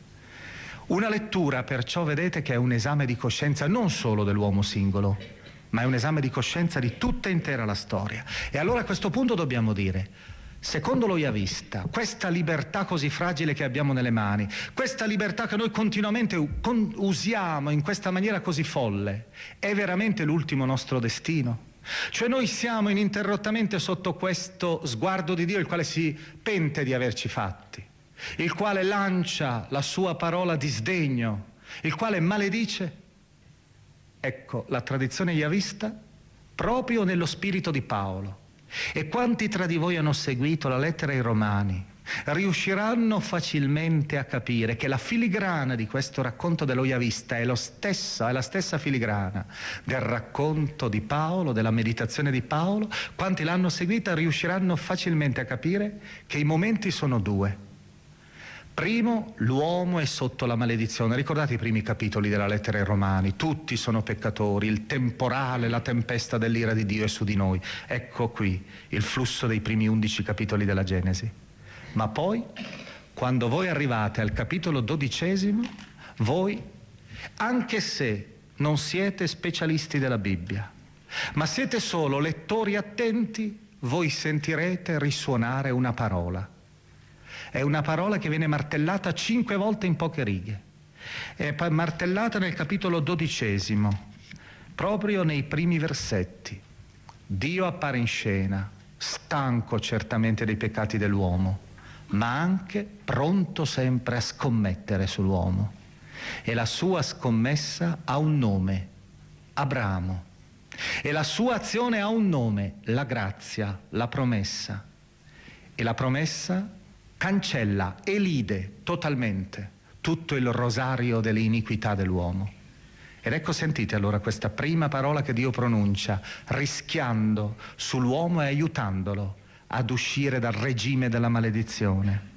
Una lettura perciò vedete che è un esame di coscienza non solo dell'uomo singolo, ma è un esame di coscienza di tutta intera la storia. E allora a questo punto dobbiamo dire, Secondo lo Yavista, questa libertà così fragile che abbiamo nelle mani, questa libertà che noi continuamente usiamo in questa maniera così folle, è veramente l'ultimo nostro destino? Cioè noi siamo ininterrottamente sotto questo sguardo di Dio, il quale si pente di averci fatti, il quale lancia la sua parola di sdegno, il quale maledice. Ecco la tradizione yavista proprio nello spirito di Paolo e quanti tra di voi hanno seguito la lettera ai Romani riusciranno facilmente a capire che la filigrana di questo racconto dello Yavista è, stesso, è la stessa filigrana del racconto di Paolo, della meditazione di Paolo. Quanti l'hanno seguita riusciranno facilmente a capire che i momenti sono due. Primo, l'uomo è sotto la maledizione. Ricordate i primi capitoli della lettera ai Romani? Tutti sono peccatori, il temporale, la tempesta dell'ira di Dio è su di noi. Ecco qui il flusso dei primi undici capitoli della Genesi. Ma poi, quando voi arrivate al capitolo dodicesimo, voi, anche se non siete specialisti della Bibbia, ma siete solo lettori attenti, voi sentirete risuonare una parola è una parola che viene martellata cinque volte in poche righe. È martellata nel capitolo dodicesimo, proprio nei primi versetti. Dio appare in scena, stanco certamente dei peccati dell'uomo, ma anche pronto sempre a scommettere sull'uomo. E la sua scommessa ha un nome, Abramo. E la sua azione ha un nome, la grazia, la promessa. E la promessa cancella, elide totalmente tutto il rosario delle iniquità dell'uomo. Ed ecco sentite allora questa prima parola che Dio pronuncia, rischiando sull'uomo e aiutandolo ad uscire dal regime della maledizione.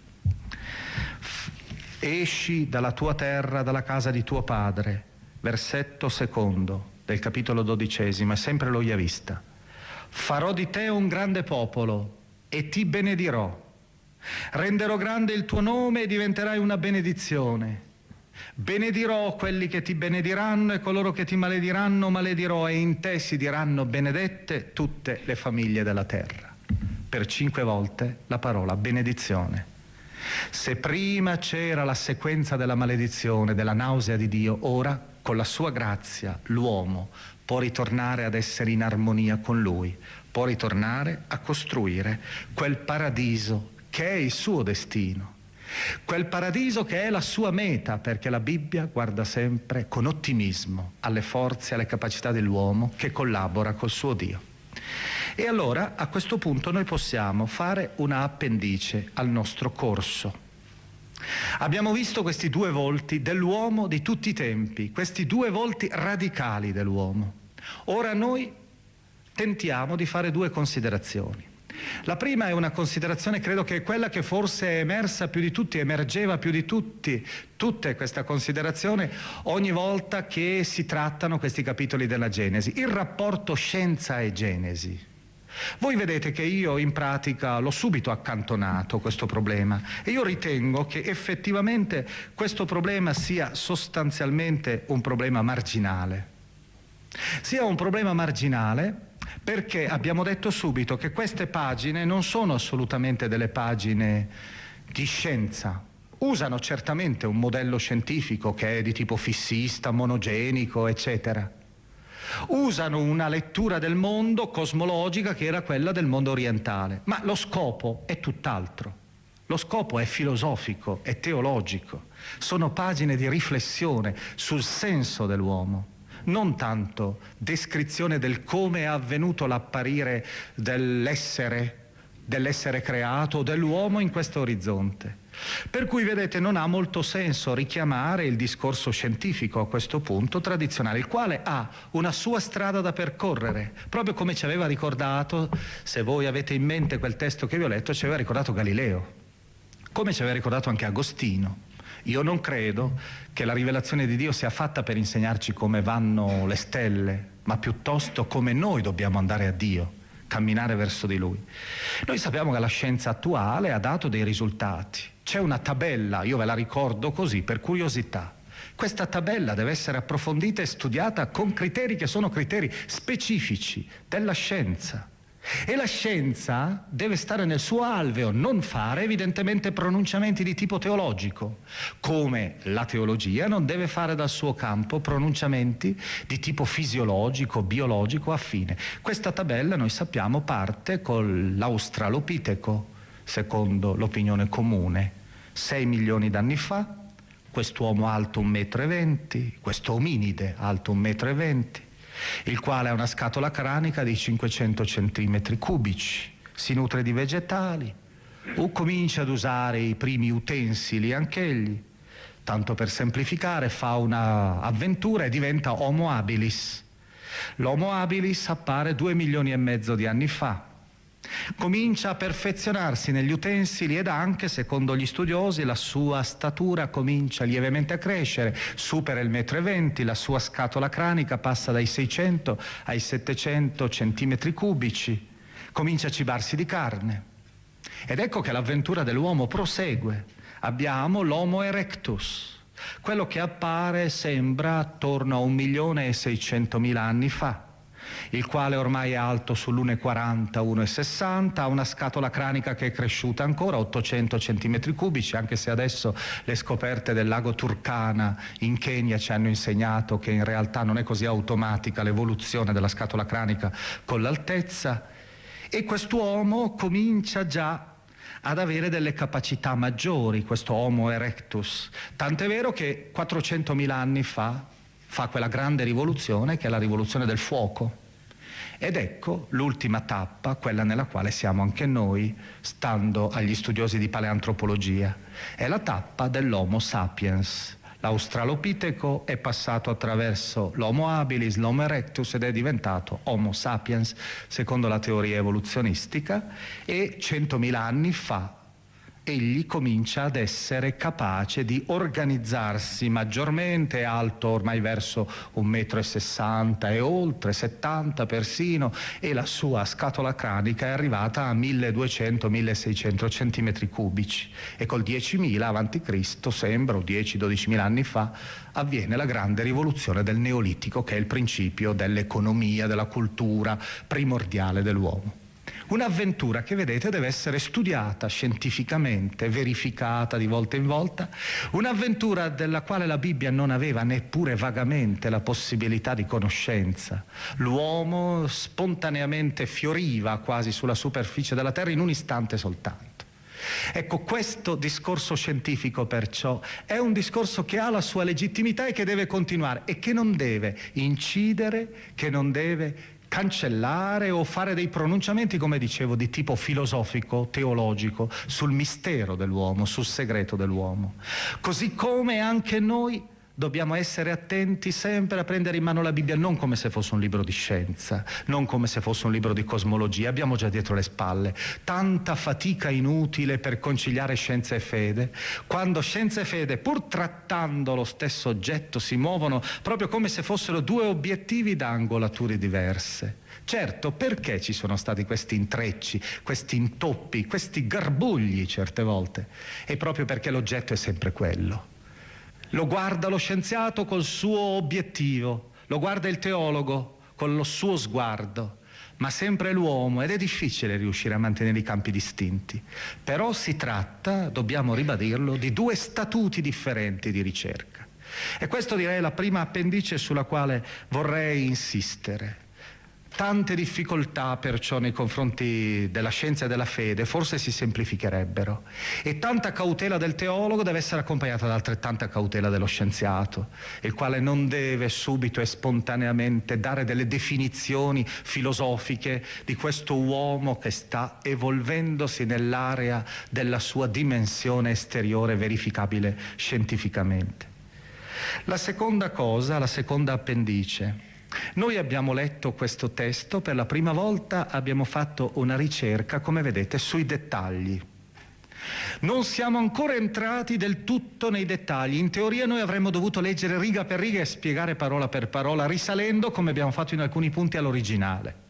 Esci dalla tua terra, dalla casa di tuo padre, versetto secondo del capitolo dodicesimo, è sempre lo Yavista. Farò di te un grande popolo e ti benedirò Renderò grande il tuo nome e diventerai una benedizione. Benedirò quelli che ti benediranno e coloro che ti malediranno maledirò e in te si diranno benedette tutte le famiglie della terra. Per cinque volte la parola benedizione. Se prima c'era la sequenza della maledizione, della nausea di Dio, ora con la sua grazia l'uomo può ritornare ad essere in armonia con lui, può ritornare a costruire quel paradiso che è il suo destino, quel paradiso che è la sua meta, perché la Bibbia guarda sempre con ottimismo alle forze e alle capacità dell'uomo che collabora col suo Dio. E allora a questo punto noi possiamo fare una appendice al nostro corso. Abbiamo visto questi due volti dell'uomo di tutti i tempi, questi due volti radicali dell'uomo. Ora noi tentiamo di fare due considerazioni. La prima è una considerazione, credo che è quella che forse è emersa più di tutti, emergeva più di tutti, tutte questa considerazione ogni volta che si trattano questi capitoli della Genesi, il rapporto scienza e Genesi. Voi vedete che io in pratica l'ho subito accantonato questo problema e io ritengo che effettivamente questo problema sia sostanzialmente un problema marginale. Sia un problema marginale perché abbiamo detto subito che queste pagine non sono assolutamente delle pagine di scienza. Usano certamente un modello scientifico che è di tipo fissista, monogenico, eccetera. Usano una lettura del mondo cosmologica che era quella del mondo orientale, ma lo scopo è tutt'altro. Lo scopo è filosofico, è teologico. Sono pagine di riflessione sul senso dell'uomo non tanto descrizione del come è avvenuto l'apparire dell'essere, dell'essere creato, dell'uomo in questo orizzonte. Per cui vedete non ha molto senso richiamare il discorso scientifico a questo punto tradizionale, il quale ha una sua strada da percorrere, proprio come ci aveva ricordato, se voi avete in mente quel testo che vi ho letto, ci aveva ricordato Galileo, come ci aveva ricordato anche Agostino. Io non credo che la rivelazione di Dio sia fatta per insegnarci come vanno le stelle, ma piuttosto come noi dobbiamo andare a Dio, camminare verso di Lui. Noi sappiamo che la scienza attuale ha dato dei risultati. C'è una tabella, io ve la ricordo così, per curiosità. Questa tabella deve essere approfondita e studiata con criteri che sono criteri specifici della scienza. E la scienza deve stare nel suo alveo, non fare evidentemente pronunciamenti di tipo teologico, come la teologia non deve fare dal suo campo pronunciamenti di tipo fisiologico, biologico, affine. Questa tabella noi sappiamo parte con l'australopiteco, secondo l'opinione comune, 6 milioni d'anni fa, quest'uomo alto 1,20 m, questo ominide alto 1,20 m, il quale ha una scatola cranica di 500 cm cubici, si nutre di vegetali, o comincia ad usare i primi utensili anch'egli, tanto per semplificare fa un'avventura e diventa Homo habilis. L'Homo habilis appare due milioni e mezzo di anni fa, Comincia a perfezionarsi negli utensili ed anche, secondo gli studiosi, la sua statura comincia lievemente a crescere, supera il metro e venti, la sua scatola cranica passa dai 600 ai 700 centimetri cubici, comincia a cibarsi di carne. Ed ecco che l'avventura dell'uomo prosegue. Abbiamo l'Homo erectus, quello che appare sembra attorno a un milione e seicentomila anni fa il quale ormai è alto sull'1,40, 1,60, ha una scatola cranica che è cresciuta ancora 800 cm cubici, anche se adesso le scoperte del lago Turkana in Kenya ci hanno insegnato che in realtà non è così automatica l'evoluzione della scatola cranica con l'altezza. E quest'uomo comincia già ad avere delle capacità maggiori, questo Homo erectus. Tant'è vero che 400.000 anni fa fa quella grande rivoluzione che è la rivoluzione del fuoco. Ed ecco l'ultima tappa, quella nella quale siamo anche noi, stando agli studiosi di paleantropologia. È la tappa dell'Homo sapiens. L'Australopiteco è passato attraverso l'Homo habilis, l'Homo erectus ed è diventato Homo sapiens secondo la teoria evoluzionistica e centomila anni fa egli comincia ad essere capace di organizzarsi maggiormente, alto ormai verso un metro e oltre, 70 persino, e la sua scatola cranica è arrivata a 1200-1600 centimetri cubici e col 10.000 avanti Cristo sembra, o 10-12.000 anni fa, avviene la grande rivoluzione del Neolitico che è il principio dell'economia, della cultura primordiale dell'uomo. Un'avventura che vedete deve essere studiata scientificamente, verificata di volta in volta, un'avventura della quale la Bibbia non aveva neppure vagamente la possibilità di conoscenza. L'uomo spontaneamente fioriva quasi sulla superficie della terra in un istante soltanto. Ecco, questo discorso scientifico perciò è un discorso che ha la sua legittimità e che deve continuare e che non deve incidere, che non deve cancellare o fare dei pronunciamenti, come dicevo, di tipo filosofico, teologico, sul mistero dell'uomo, sul segreto dell'uomo. Così come anche noi Dobbiamo essere attenti sempre a prendere in mano la Bibbia non come se fosse un libro di scienza, non come se fosse un libro di cosmologia, abbiamo già dietro le spalle tanta fatica inutile per conciliare scienza e fede, quando scienza e fede, pur trattando lo stesso oggetto, si muovono proprio come se fossero due obiettivi da angolature diverse. Certo, perché ci sono stati questi intrecci, questi intoppi, questi garbugli certe volte? È proprio perché l'oggetto è sempre quello lo guarda lo scienziato col suo obiettivo, lo guarda il teologo con lo suo sguardo, ma sempre l'uomo ed è difficile riuscire a mantenere i campi distinti. Però si tratta, dobbiamo ribadirlo, di due statuti differenti di ricerca. E questo direi è la prima appendice sulla quale vorrei insistere tante difficoltà perciò nei confronti della scienza e della fede forse si semplificherebbero e tanta cautela del teologo deve essere accompagnata da altrettanta cautela dello scienziato, il quale non deve subito e spontaneamente dare delle definizioni filosofiche di questo uomo che sta evolvendosi nell'area della sua dimensione esteriore verificabile scientificamente. La seconda cosa, la seconda appendice, noi abbiamo letto questo testo, per la prima volta abbiamo fatto una ricerca, come vedete, sui dettagli. Non siamo ancora entrati del tutto nei dettagli. In teoria noi avremmo dovuto leggere riga per riga e spiegare parola per parola, risalendo, come abbiamo fatto in alcuni punti, all'originale.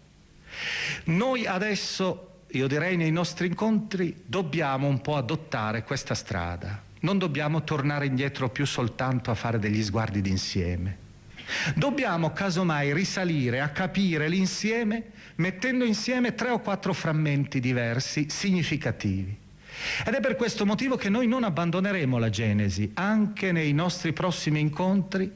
Noi adesso, io direi nei nostri incontri, dobbiamo un po' adottare questa strada. Non dobbiamo tornare indietro più soltanto a fare degli sguardi d'insieme Dobbiamo casomai risalire a capire l'insieme mettendo insieme tre o quattro frammenti diversi, significativi. Ed è per questo motivo che noi non abbandoneremo la Genesi, anche nei nostri prossimi incontri,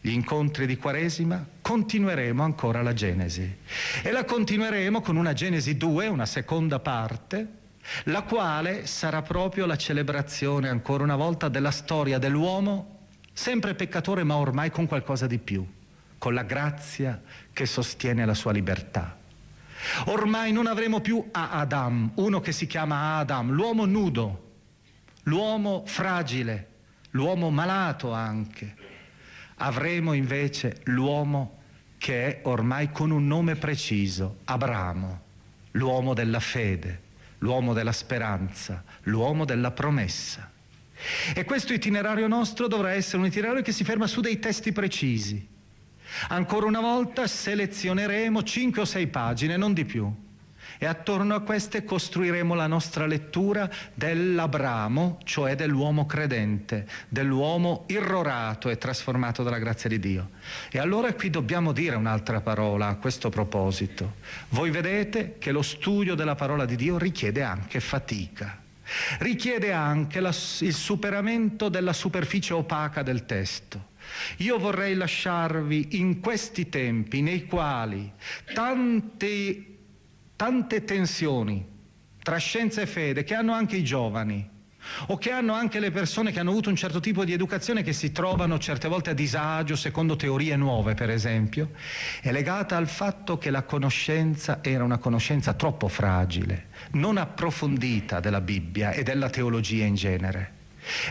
gli incontri di Quaresima, continueremo ancora la Genesi. E la continueremo con una Genesi 2, una seconda parte, la quale sarà proprio la celebrazione ancora una volta della storia dell'uomo sempre peccatore ma ormai con qualcosa di più, con la grazia che sostiene la sua libertà. Ormai non avremo più Adam, uno che si chiama Adam, l'uomo nudo, l'uomo fragile, l'uomo malato anche. Avremo invece l'uomo che è ormai con un nome preciso, Abramo, l'uomo della fede, l'uomo della speranza, l'uomo della promessa. E questo itinerario nostro dovrà essere un itinerario che si ferma su dei testi precisi. Ancora una volta selezioneremo cinque o sei pagine, non di più e attorno a queste costruiremo la nostra lettura dell'Abramo, cioè dell'uomo credente, dell'uomo irrorato e trasformato dalla grazia di Dio. E allora qui dobbiamo dire un'altra parola a questo proposito. Voi vedete che lo studio della parola di Dio richiede anche fatica. Richiede anche la, il superamento della superficie opaca del testo. Io vorrei lasciarvi in questi tempi nei quali tanti tante tensioni tra scienza e fede che hanno anche i giovani o che hanno anche le persone che hanno avuto un certo tipo di educazione che si trovano certe volte a disagio secondo teorie nuove, per esempio, è legata al fatto che la conoscenza era una conoscenza troppo fragile, non approfondita della Bibbia e della teologia in genere.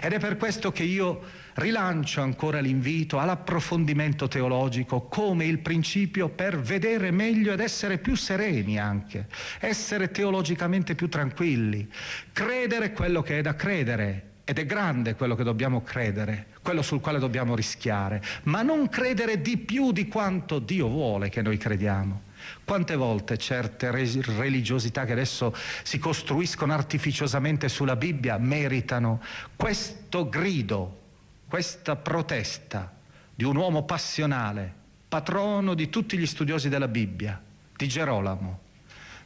Ed è per questo che io rilancio ancora l'invito all'approfondimento teologico come il principio per vedere meglio ed essere più sereni anche, essere teologicamente più tranquilli, credere quello che è da credere. Ed è grande quello che dobbiamo credere, quello sul quale dobbiamo rischiare, ma non credere di più di quanto Dio vuole che noi crediamo. Quante volte certe religiosità che adesso si costruiscono artificiosamente sulla Bibbia meritano questo grido, questa protesta di un uomo passionale, patrono di tutti gli studiosi della Bibbia, di Gerolamo,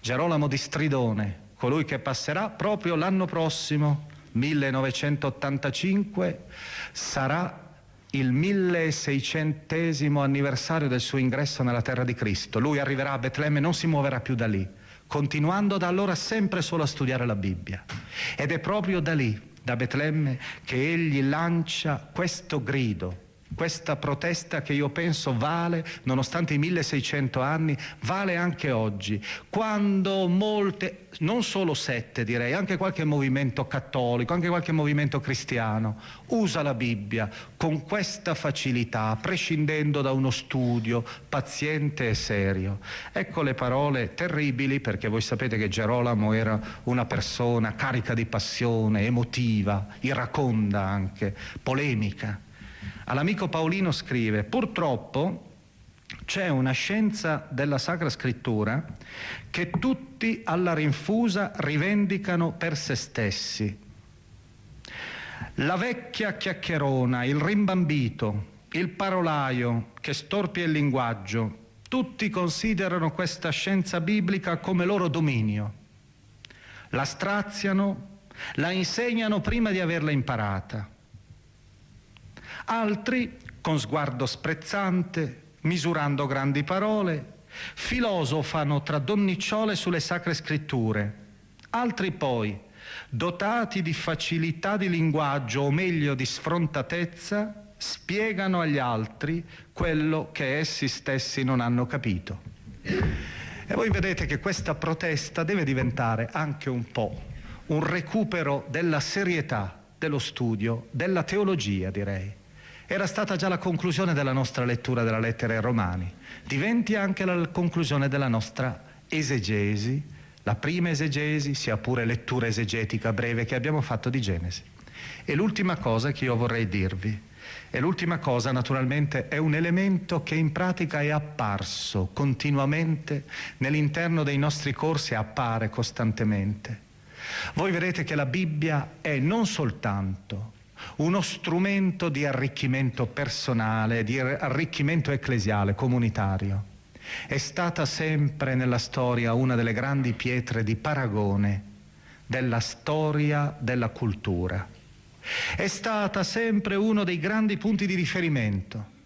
Gerolamo di Stridone, colui che passerà proprio l'anno prossimo, 1985, sarà il 1600 anniversario del suo ingresso nella terra di Cristo. Lui arriverà a Betlemme e non si muoverà più da lì, continuando da allora sempre solo a studiare la Bibbia. Ed è proprio da lì, da Betlemme, che egli lancia questo grido questa protesta che io penso vale, nonostante i 1600 anni, vale anche oggi, quando molte, non solo sette direi, anche qualche movimento cattolico, anche qualche movimento cristiano, usa la Bibbia con questa facilità, prescindendo da uno studio paziente e serio. Ecco le parole terribili, perché voi sapete che Gerolamo era una persona carica di passione, emotiva, iraconda anche, polemica All'amico Paolino scrive, purtroppo c'è una scienza della Sacra Scrittura che tutti alla rinfusa rivendicano per se stessi. La vecchia chiacchierona, il rimbambito, il parolaio che storpia il linguaggio, tutti considerano questa scienza biblica come loro dominio. La straziano, la insegnano prima di averla imparata altri con sguardo sprezzante, misurando grandi parole, filosofano tra donnicciole sulle sacre scritture, altri poi, dotati di facilità di linguaggio o meglio di sfrontatezza, spiegano agli altri quello che essi stessi non hanno capito. E voi vedete che questa protesta deve diventare anche un po' un recupero della serietà dello studio, della teologia direi era stata già la conclusione della nostra lettura della lettera ai Romani, diventi anche la conclusione della nostra esegesi, la prima esegesi, sia pure lettura esegetica breve che abbiamo fatto di Genesi. E l'ultima cosa che io vorrei dirvi, e l'ultima cosa naturalmente è un elemento che in pratica è apparso continuamente nell'interno dei nostri corsi, appare costantemente. Voi vedrete che la Bibbia è non soltanto uno strumento di arricchimento personale, di arricchimento ecclesiale, comunitario. È stata sempre nella storia una delle grandi pietre di paragone della storia della cultura. È stata sempre uno dei grandi punti di riferimento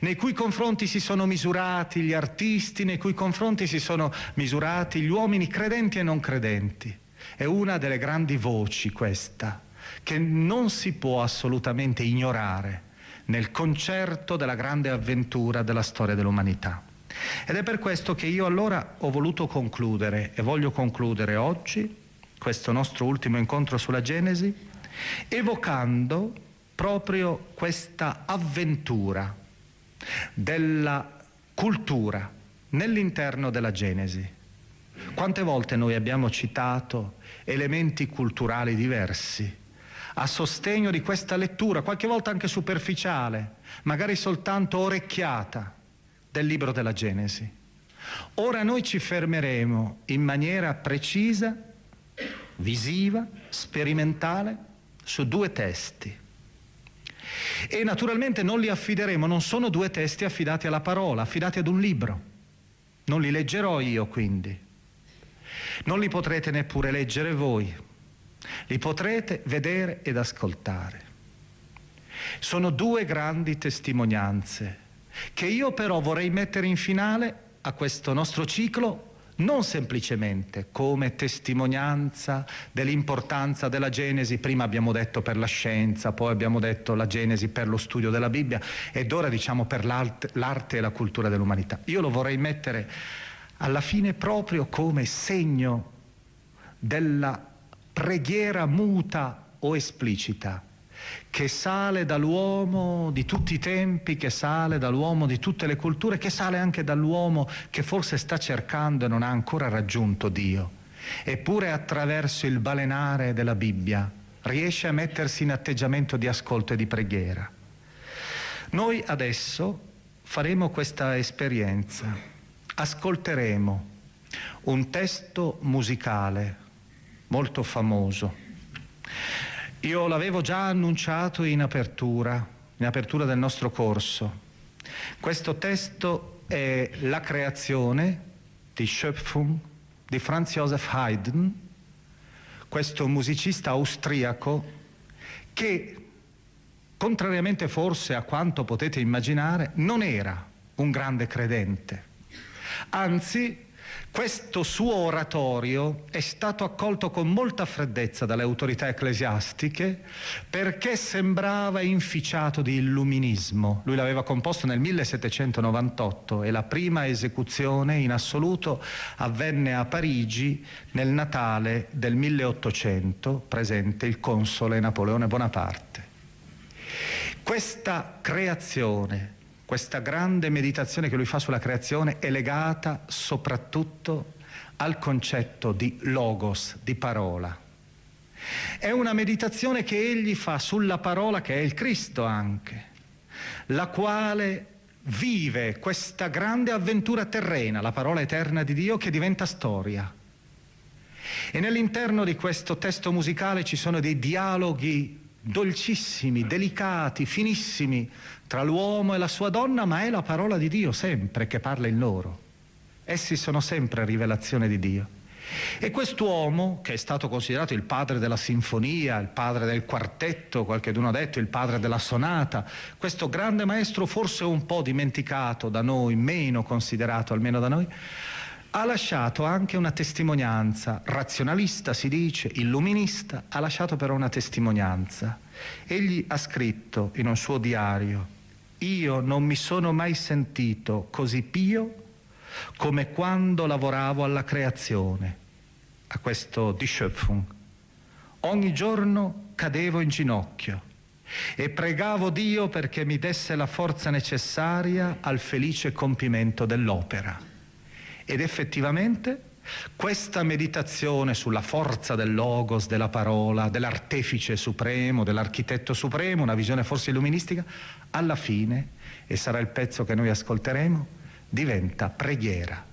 nei cui confronti si sono misurati gli artisti, nei cui confronti si sono misurati gli uomini credenti e non credenti. È una delle grandi voci questa che non si può assolutamente ignorare nel concerto della grande avventura della storia dell'umanità. Ed è per questo che io allora ho voluto concludere e voglio concludere oggi questo nostro ultimo incontro sulla Genesi evocando proprio questa avventura della cultura nell'interno della Genesi. Quante volte noi abbiamo citato elementi culturali diversi a sostegno di questa lettura, qualche volta anche superficiale, magari soltanto orecchiata del libro della Genesi. Ora noi ci fermeremo in maniera precisa, visiva, sperimentale, su due testi. E naturalmente non li affideremo, non sono due testi affidati alla parola, affidati ad un libro. Non li leggerò io quindi. Non li potrete neppure leggere voi. Li potrete vedere ed ascoltare. Sono due grandi testimonianze che io però vorrei mettere in finale a questo nostro ciclo non semplicemente come testimonianza dell'importanza della Genesi, prima abbiamo detto per la scienza, poi abbiamo detto la Genesi per lo studio della Bibbia ed ora diciamo per l'arte, l'arte e la cultura dell'umanità. Io lo vorrei mettere alla fine proprio come segno della preghiera muta o esplicita che sale dall'uomo di tutti i tempi, che sale dall'uomo di tutte le culture, che sale anche dall'uomo che forse sta cercando e non ha ancora raggiunto Dio. Eppure attraverso il balenare della Bibbia riesce a mettersi in atteggiamento di ascolto e di preghiera. Noi adesso faremo questa esperienza, ascolteremo un testo musicale molto famoso io l'avevo già annunciato in apertura, in apertura del nostro corso. Questo testo è La creazione di Schöpfung di Franz Joseph Haydn, questo musicista austriaco che, contrariamente forse a quanto potete immaginare, non era un grande credente. Anzi, questo suo oratorio è stato accolto con molta freddezza dalle autorità ecclesiastiche perché sembrava inficiato di illuminismo. Lui l'aveva composto nel 1798 e la prima esecuzione in assoluto avvenne a Parigi nel Natale del 1800, presente il console Napoleone Bonaparte. Questa creazione questa grande meditazione che lui fa sulla creazione è legata soprattutto al concetto di logos, di parola. È una meditazione che egli fa sulla parola che è il Cristo anche, la quale vive questa grande avventura terrena, la parola eterna di Dio che diventa storia. E nell'interno di questo testo musicale ci sono dei dialoghi dolcissimi, delicati, finissimi tra l'uomo e la sua donna, ma è la parola di Dio sempre che parla in loro. Essi sono sempre rivelazione di Dio. E quest'uomo, che è stato considerato il padre della sinfonia, il padre del quartetto, qualcuno ha detto il padre della sonata, questo grande maestro forse un po' dimenticato da noi, meno considerato almeno da noi, ha lasciato anche una testimonianza, razionalista si dice, illuminista, ha lasciato però una testimonianza. Egli ha scritto in un suo diario, io non mi sono mai sentito così pio come quando lavoravo alla creazione, a questo Die Schöpfung. Ogni giorno cadevo in ginocchio e pregavo Dio perché mi desse la forza necessaria al felice compimento dell'opera. Ed effettivamente questa meditazione sulla forza del logos, della parola, dell'artefice supremo, dell'architetto supremo, una visione forse illuministica, alla fine, e sarà il pezzo che noi ascolteremo, diventa preghiera.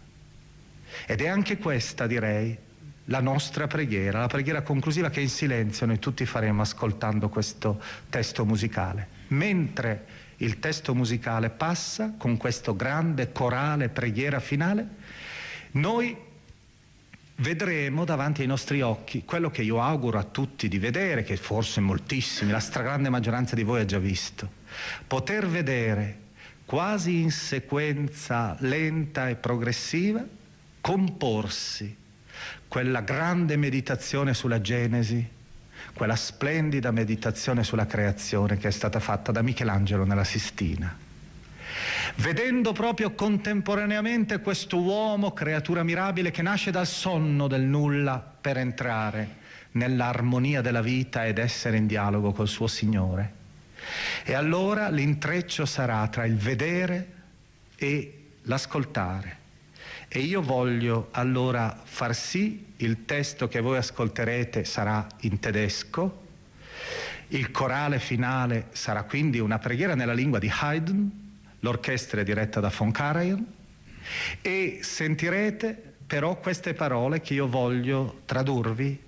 Ed è anche questa, direi, la nostra preghiera, la preghiera conclusiva che in silenzio noi tutti faremo ascoltando questo testo musicale. Mentre il testo musicale passa con questo grande corale preghiera finale, noi vedremo davanti ai nostri occhi quello che io auguro a tutti di vedere, che forse moltissimi, la stragrande maggioranza di voi ha già visto, poter vedere quasi in sequenza lenta e progressiva comporsi quella grande meditazione sulla Genesi, quella splendida meditazione sulla creazione che è stata fatta da Michelangelo nella Sistina vedendo proprio contemporaneamente questo uomo, creatura mirabile, che nasce dal sonno del nulla per entrare nell'armonia della vita ed essere in dialogo col suo Signore. E allora l'intreccio sarà tra il vedere e l'ascoltare. E io voglio allora far sì, il testo che voi ascolterete sarà in tedesco, il corale finale sarà quindi una preghiera nella lingua di Haydn, l'orchestra è diretta da von Karajan e sentirete però queste parole che io voglio tradurvi,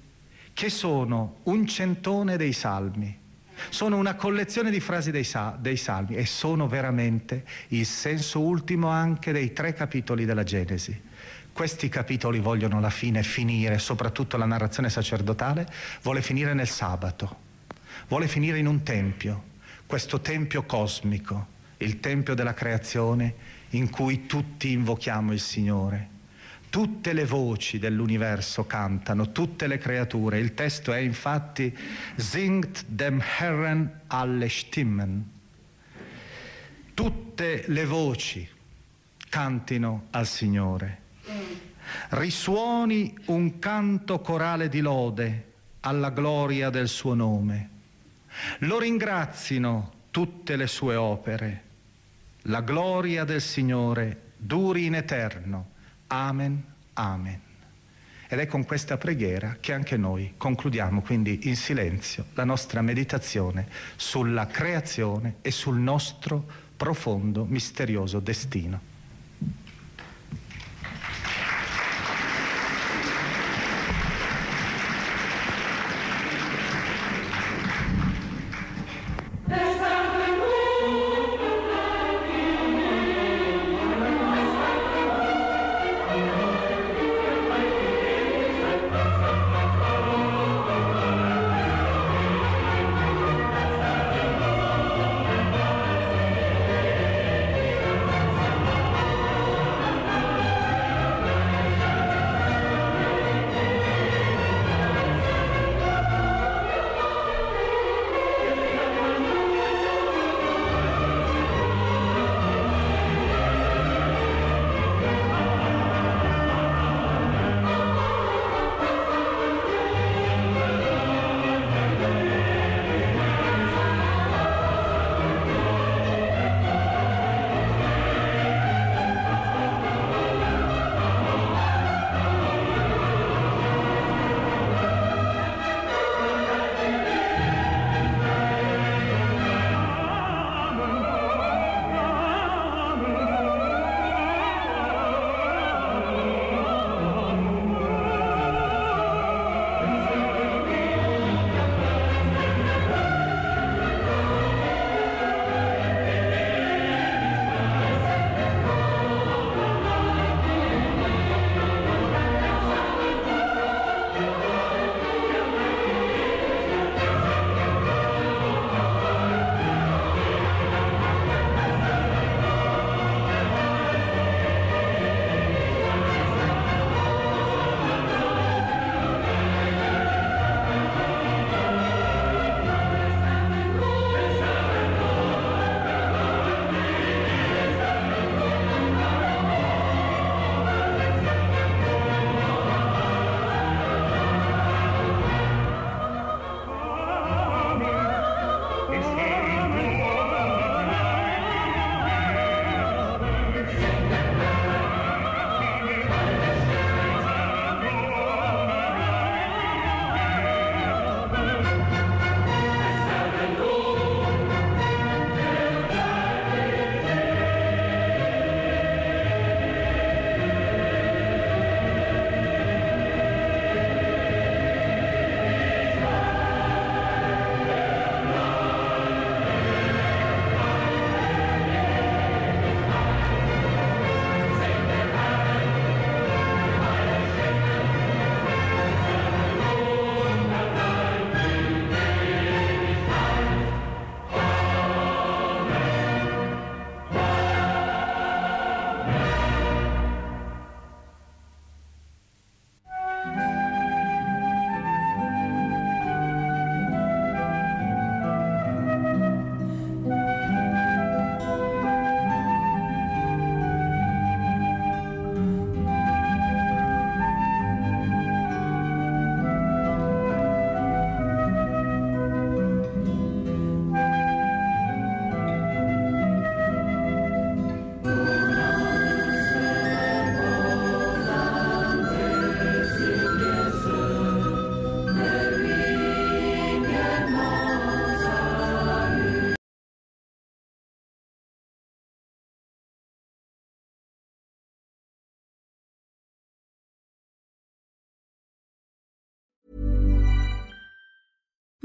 che sono un centone dei salmi, sono una collezione di frasi dei, dei salmi e sono veramente il senso ultimo anche dei tre capitoli della Genesi. Questi capitoli vogliono alla fine finire, soprattutto la narrazione sacerdotale, vuole finire nel sabato vuole finire in un tempio, questo tempio cosmico, il tempio della creazione in cui tutti invochiamo il Signore. Tutte le voci dell'universo cantano, tutte le creature. Il testo è infatti Singt dem Herren alle Stimmen. Tutte le voci cantino al Signore. Risuoni un canto corale di lode alla gloria del suo nome lo ringrazino tutte le sue opere. La gloria del Signore duri in eterno. Amen, amen. Ed è con questa preghiera che anche noi concludiamo quindi in silenzio la nostra meditazione sulla creazione e sul nostro profondo, misterioso destino.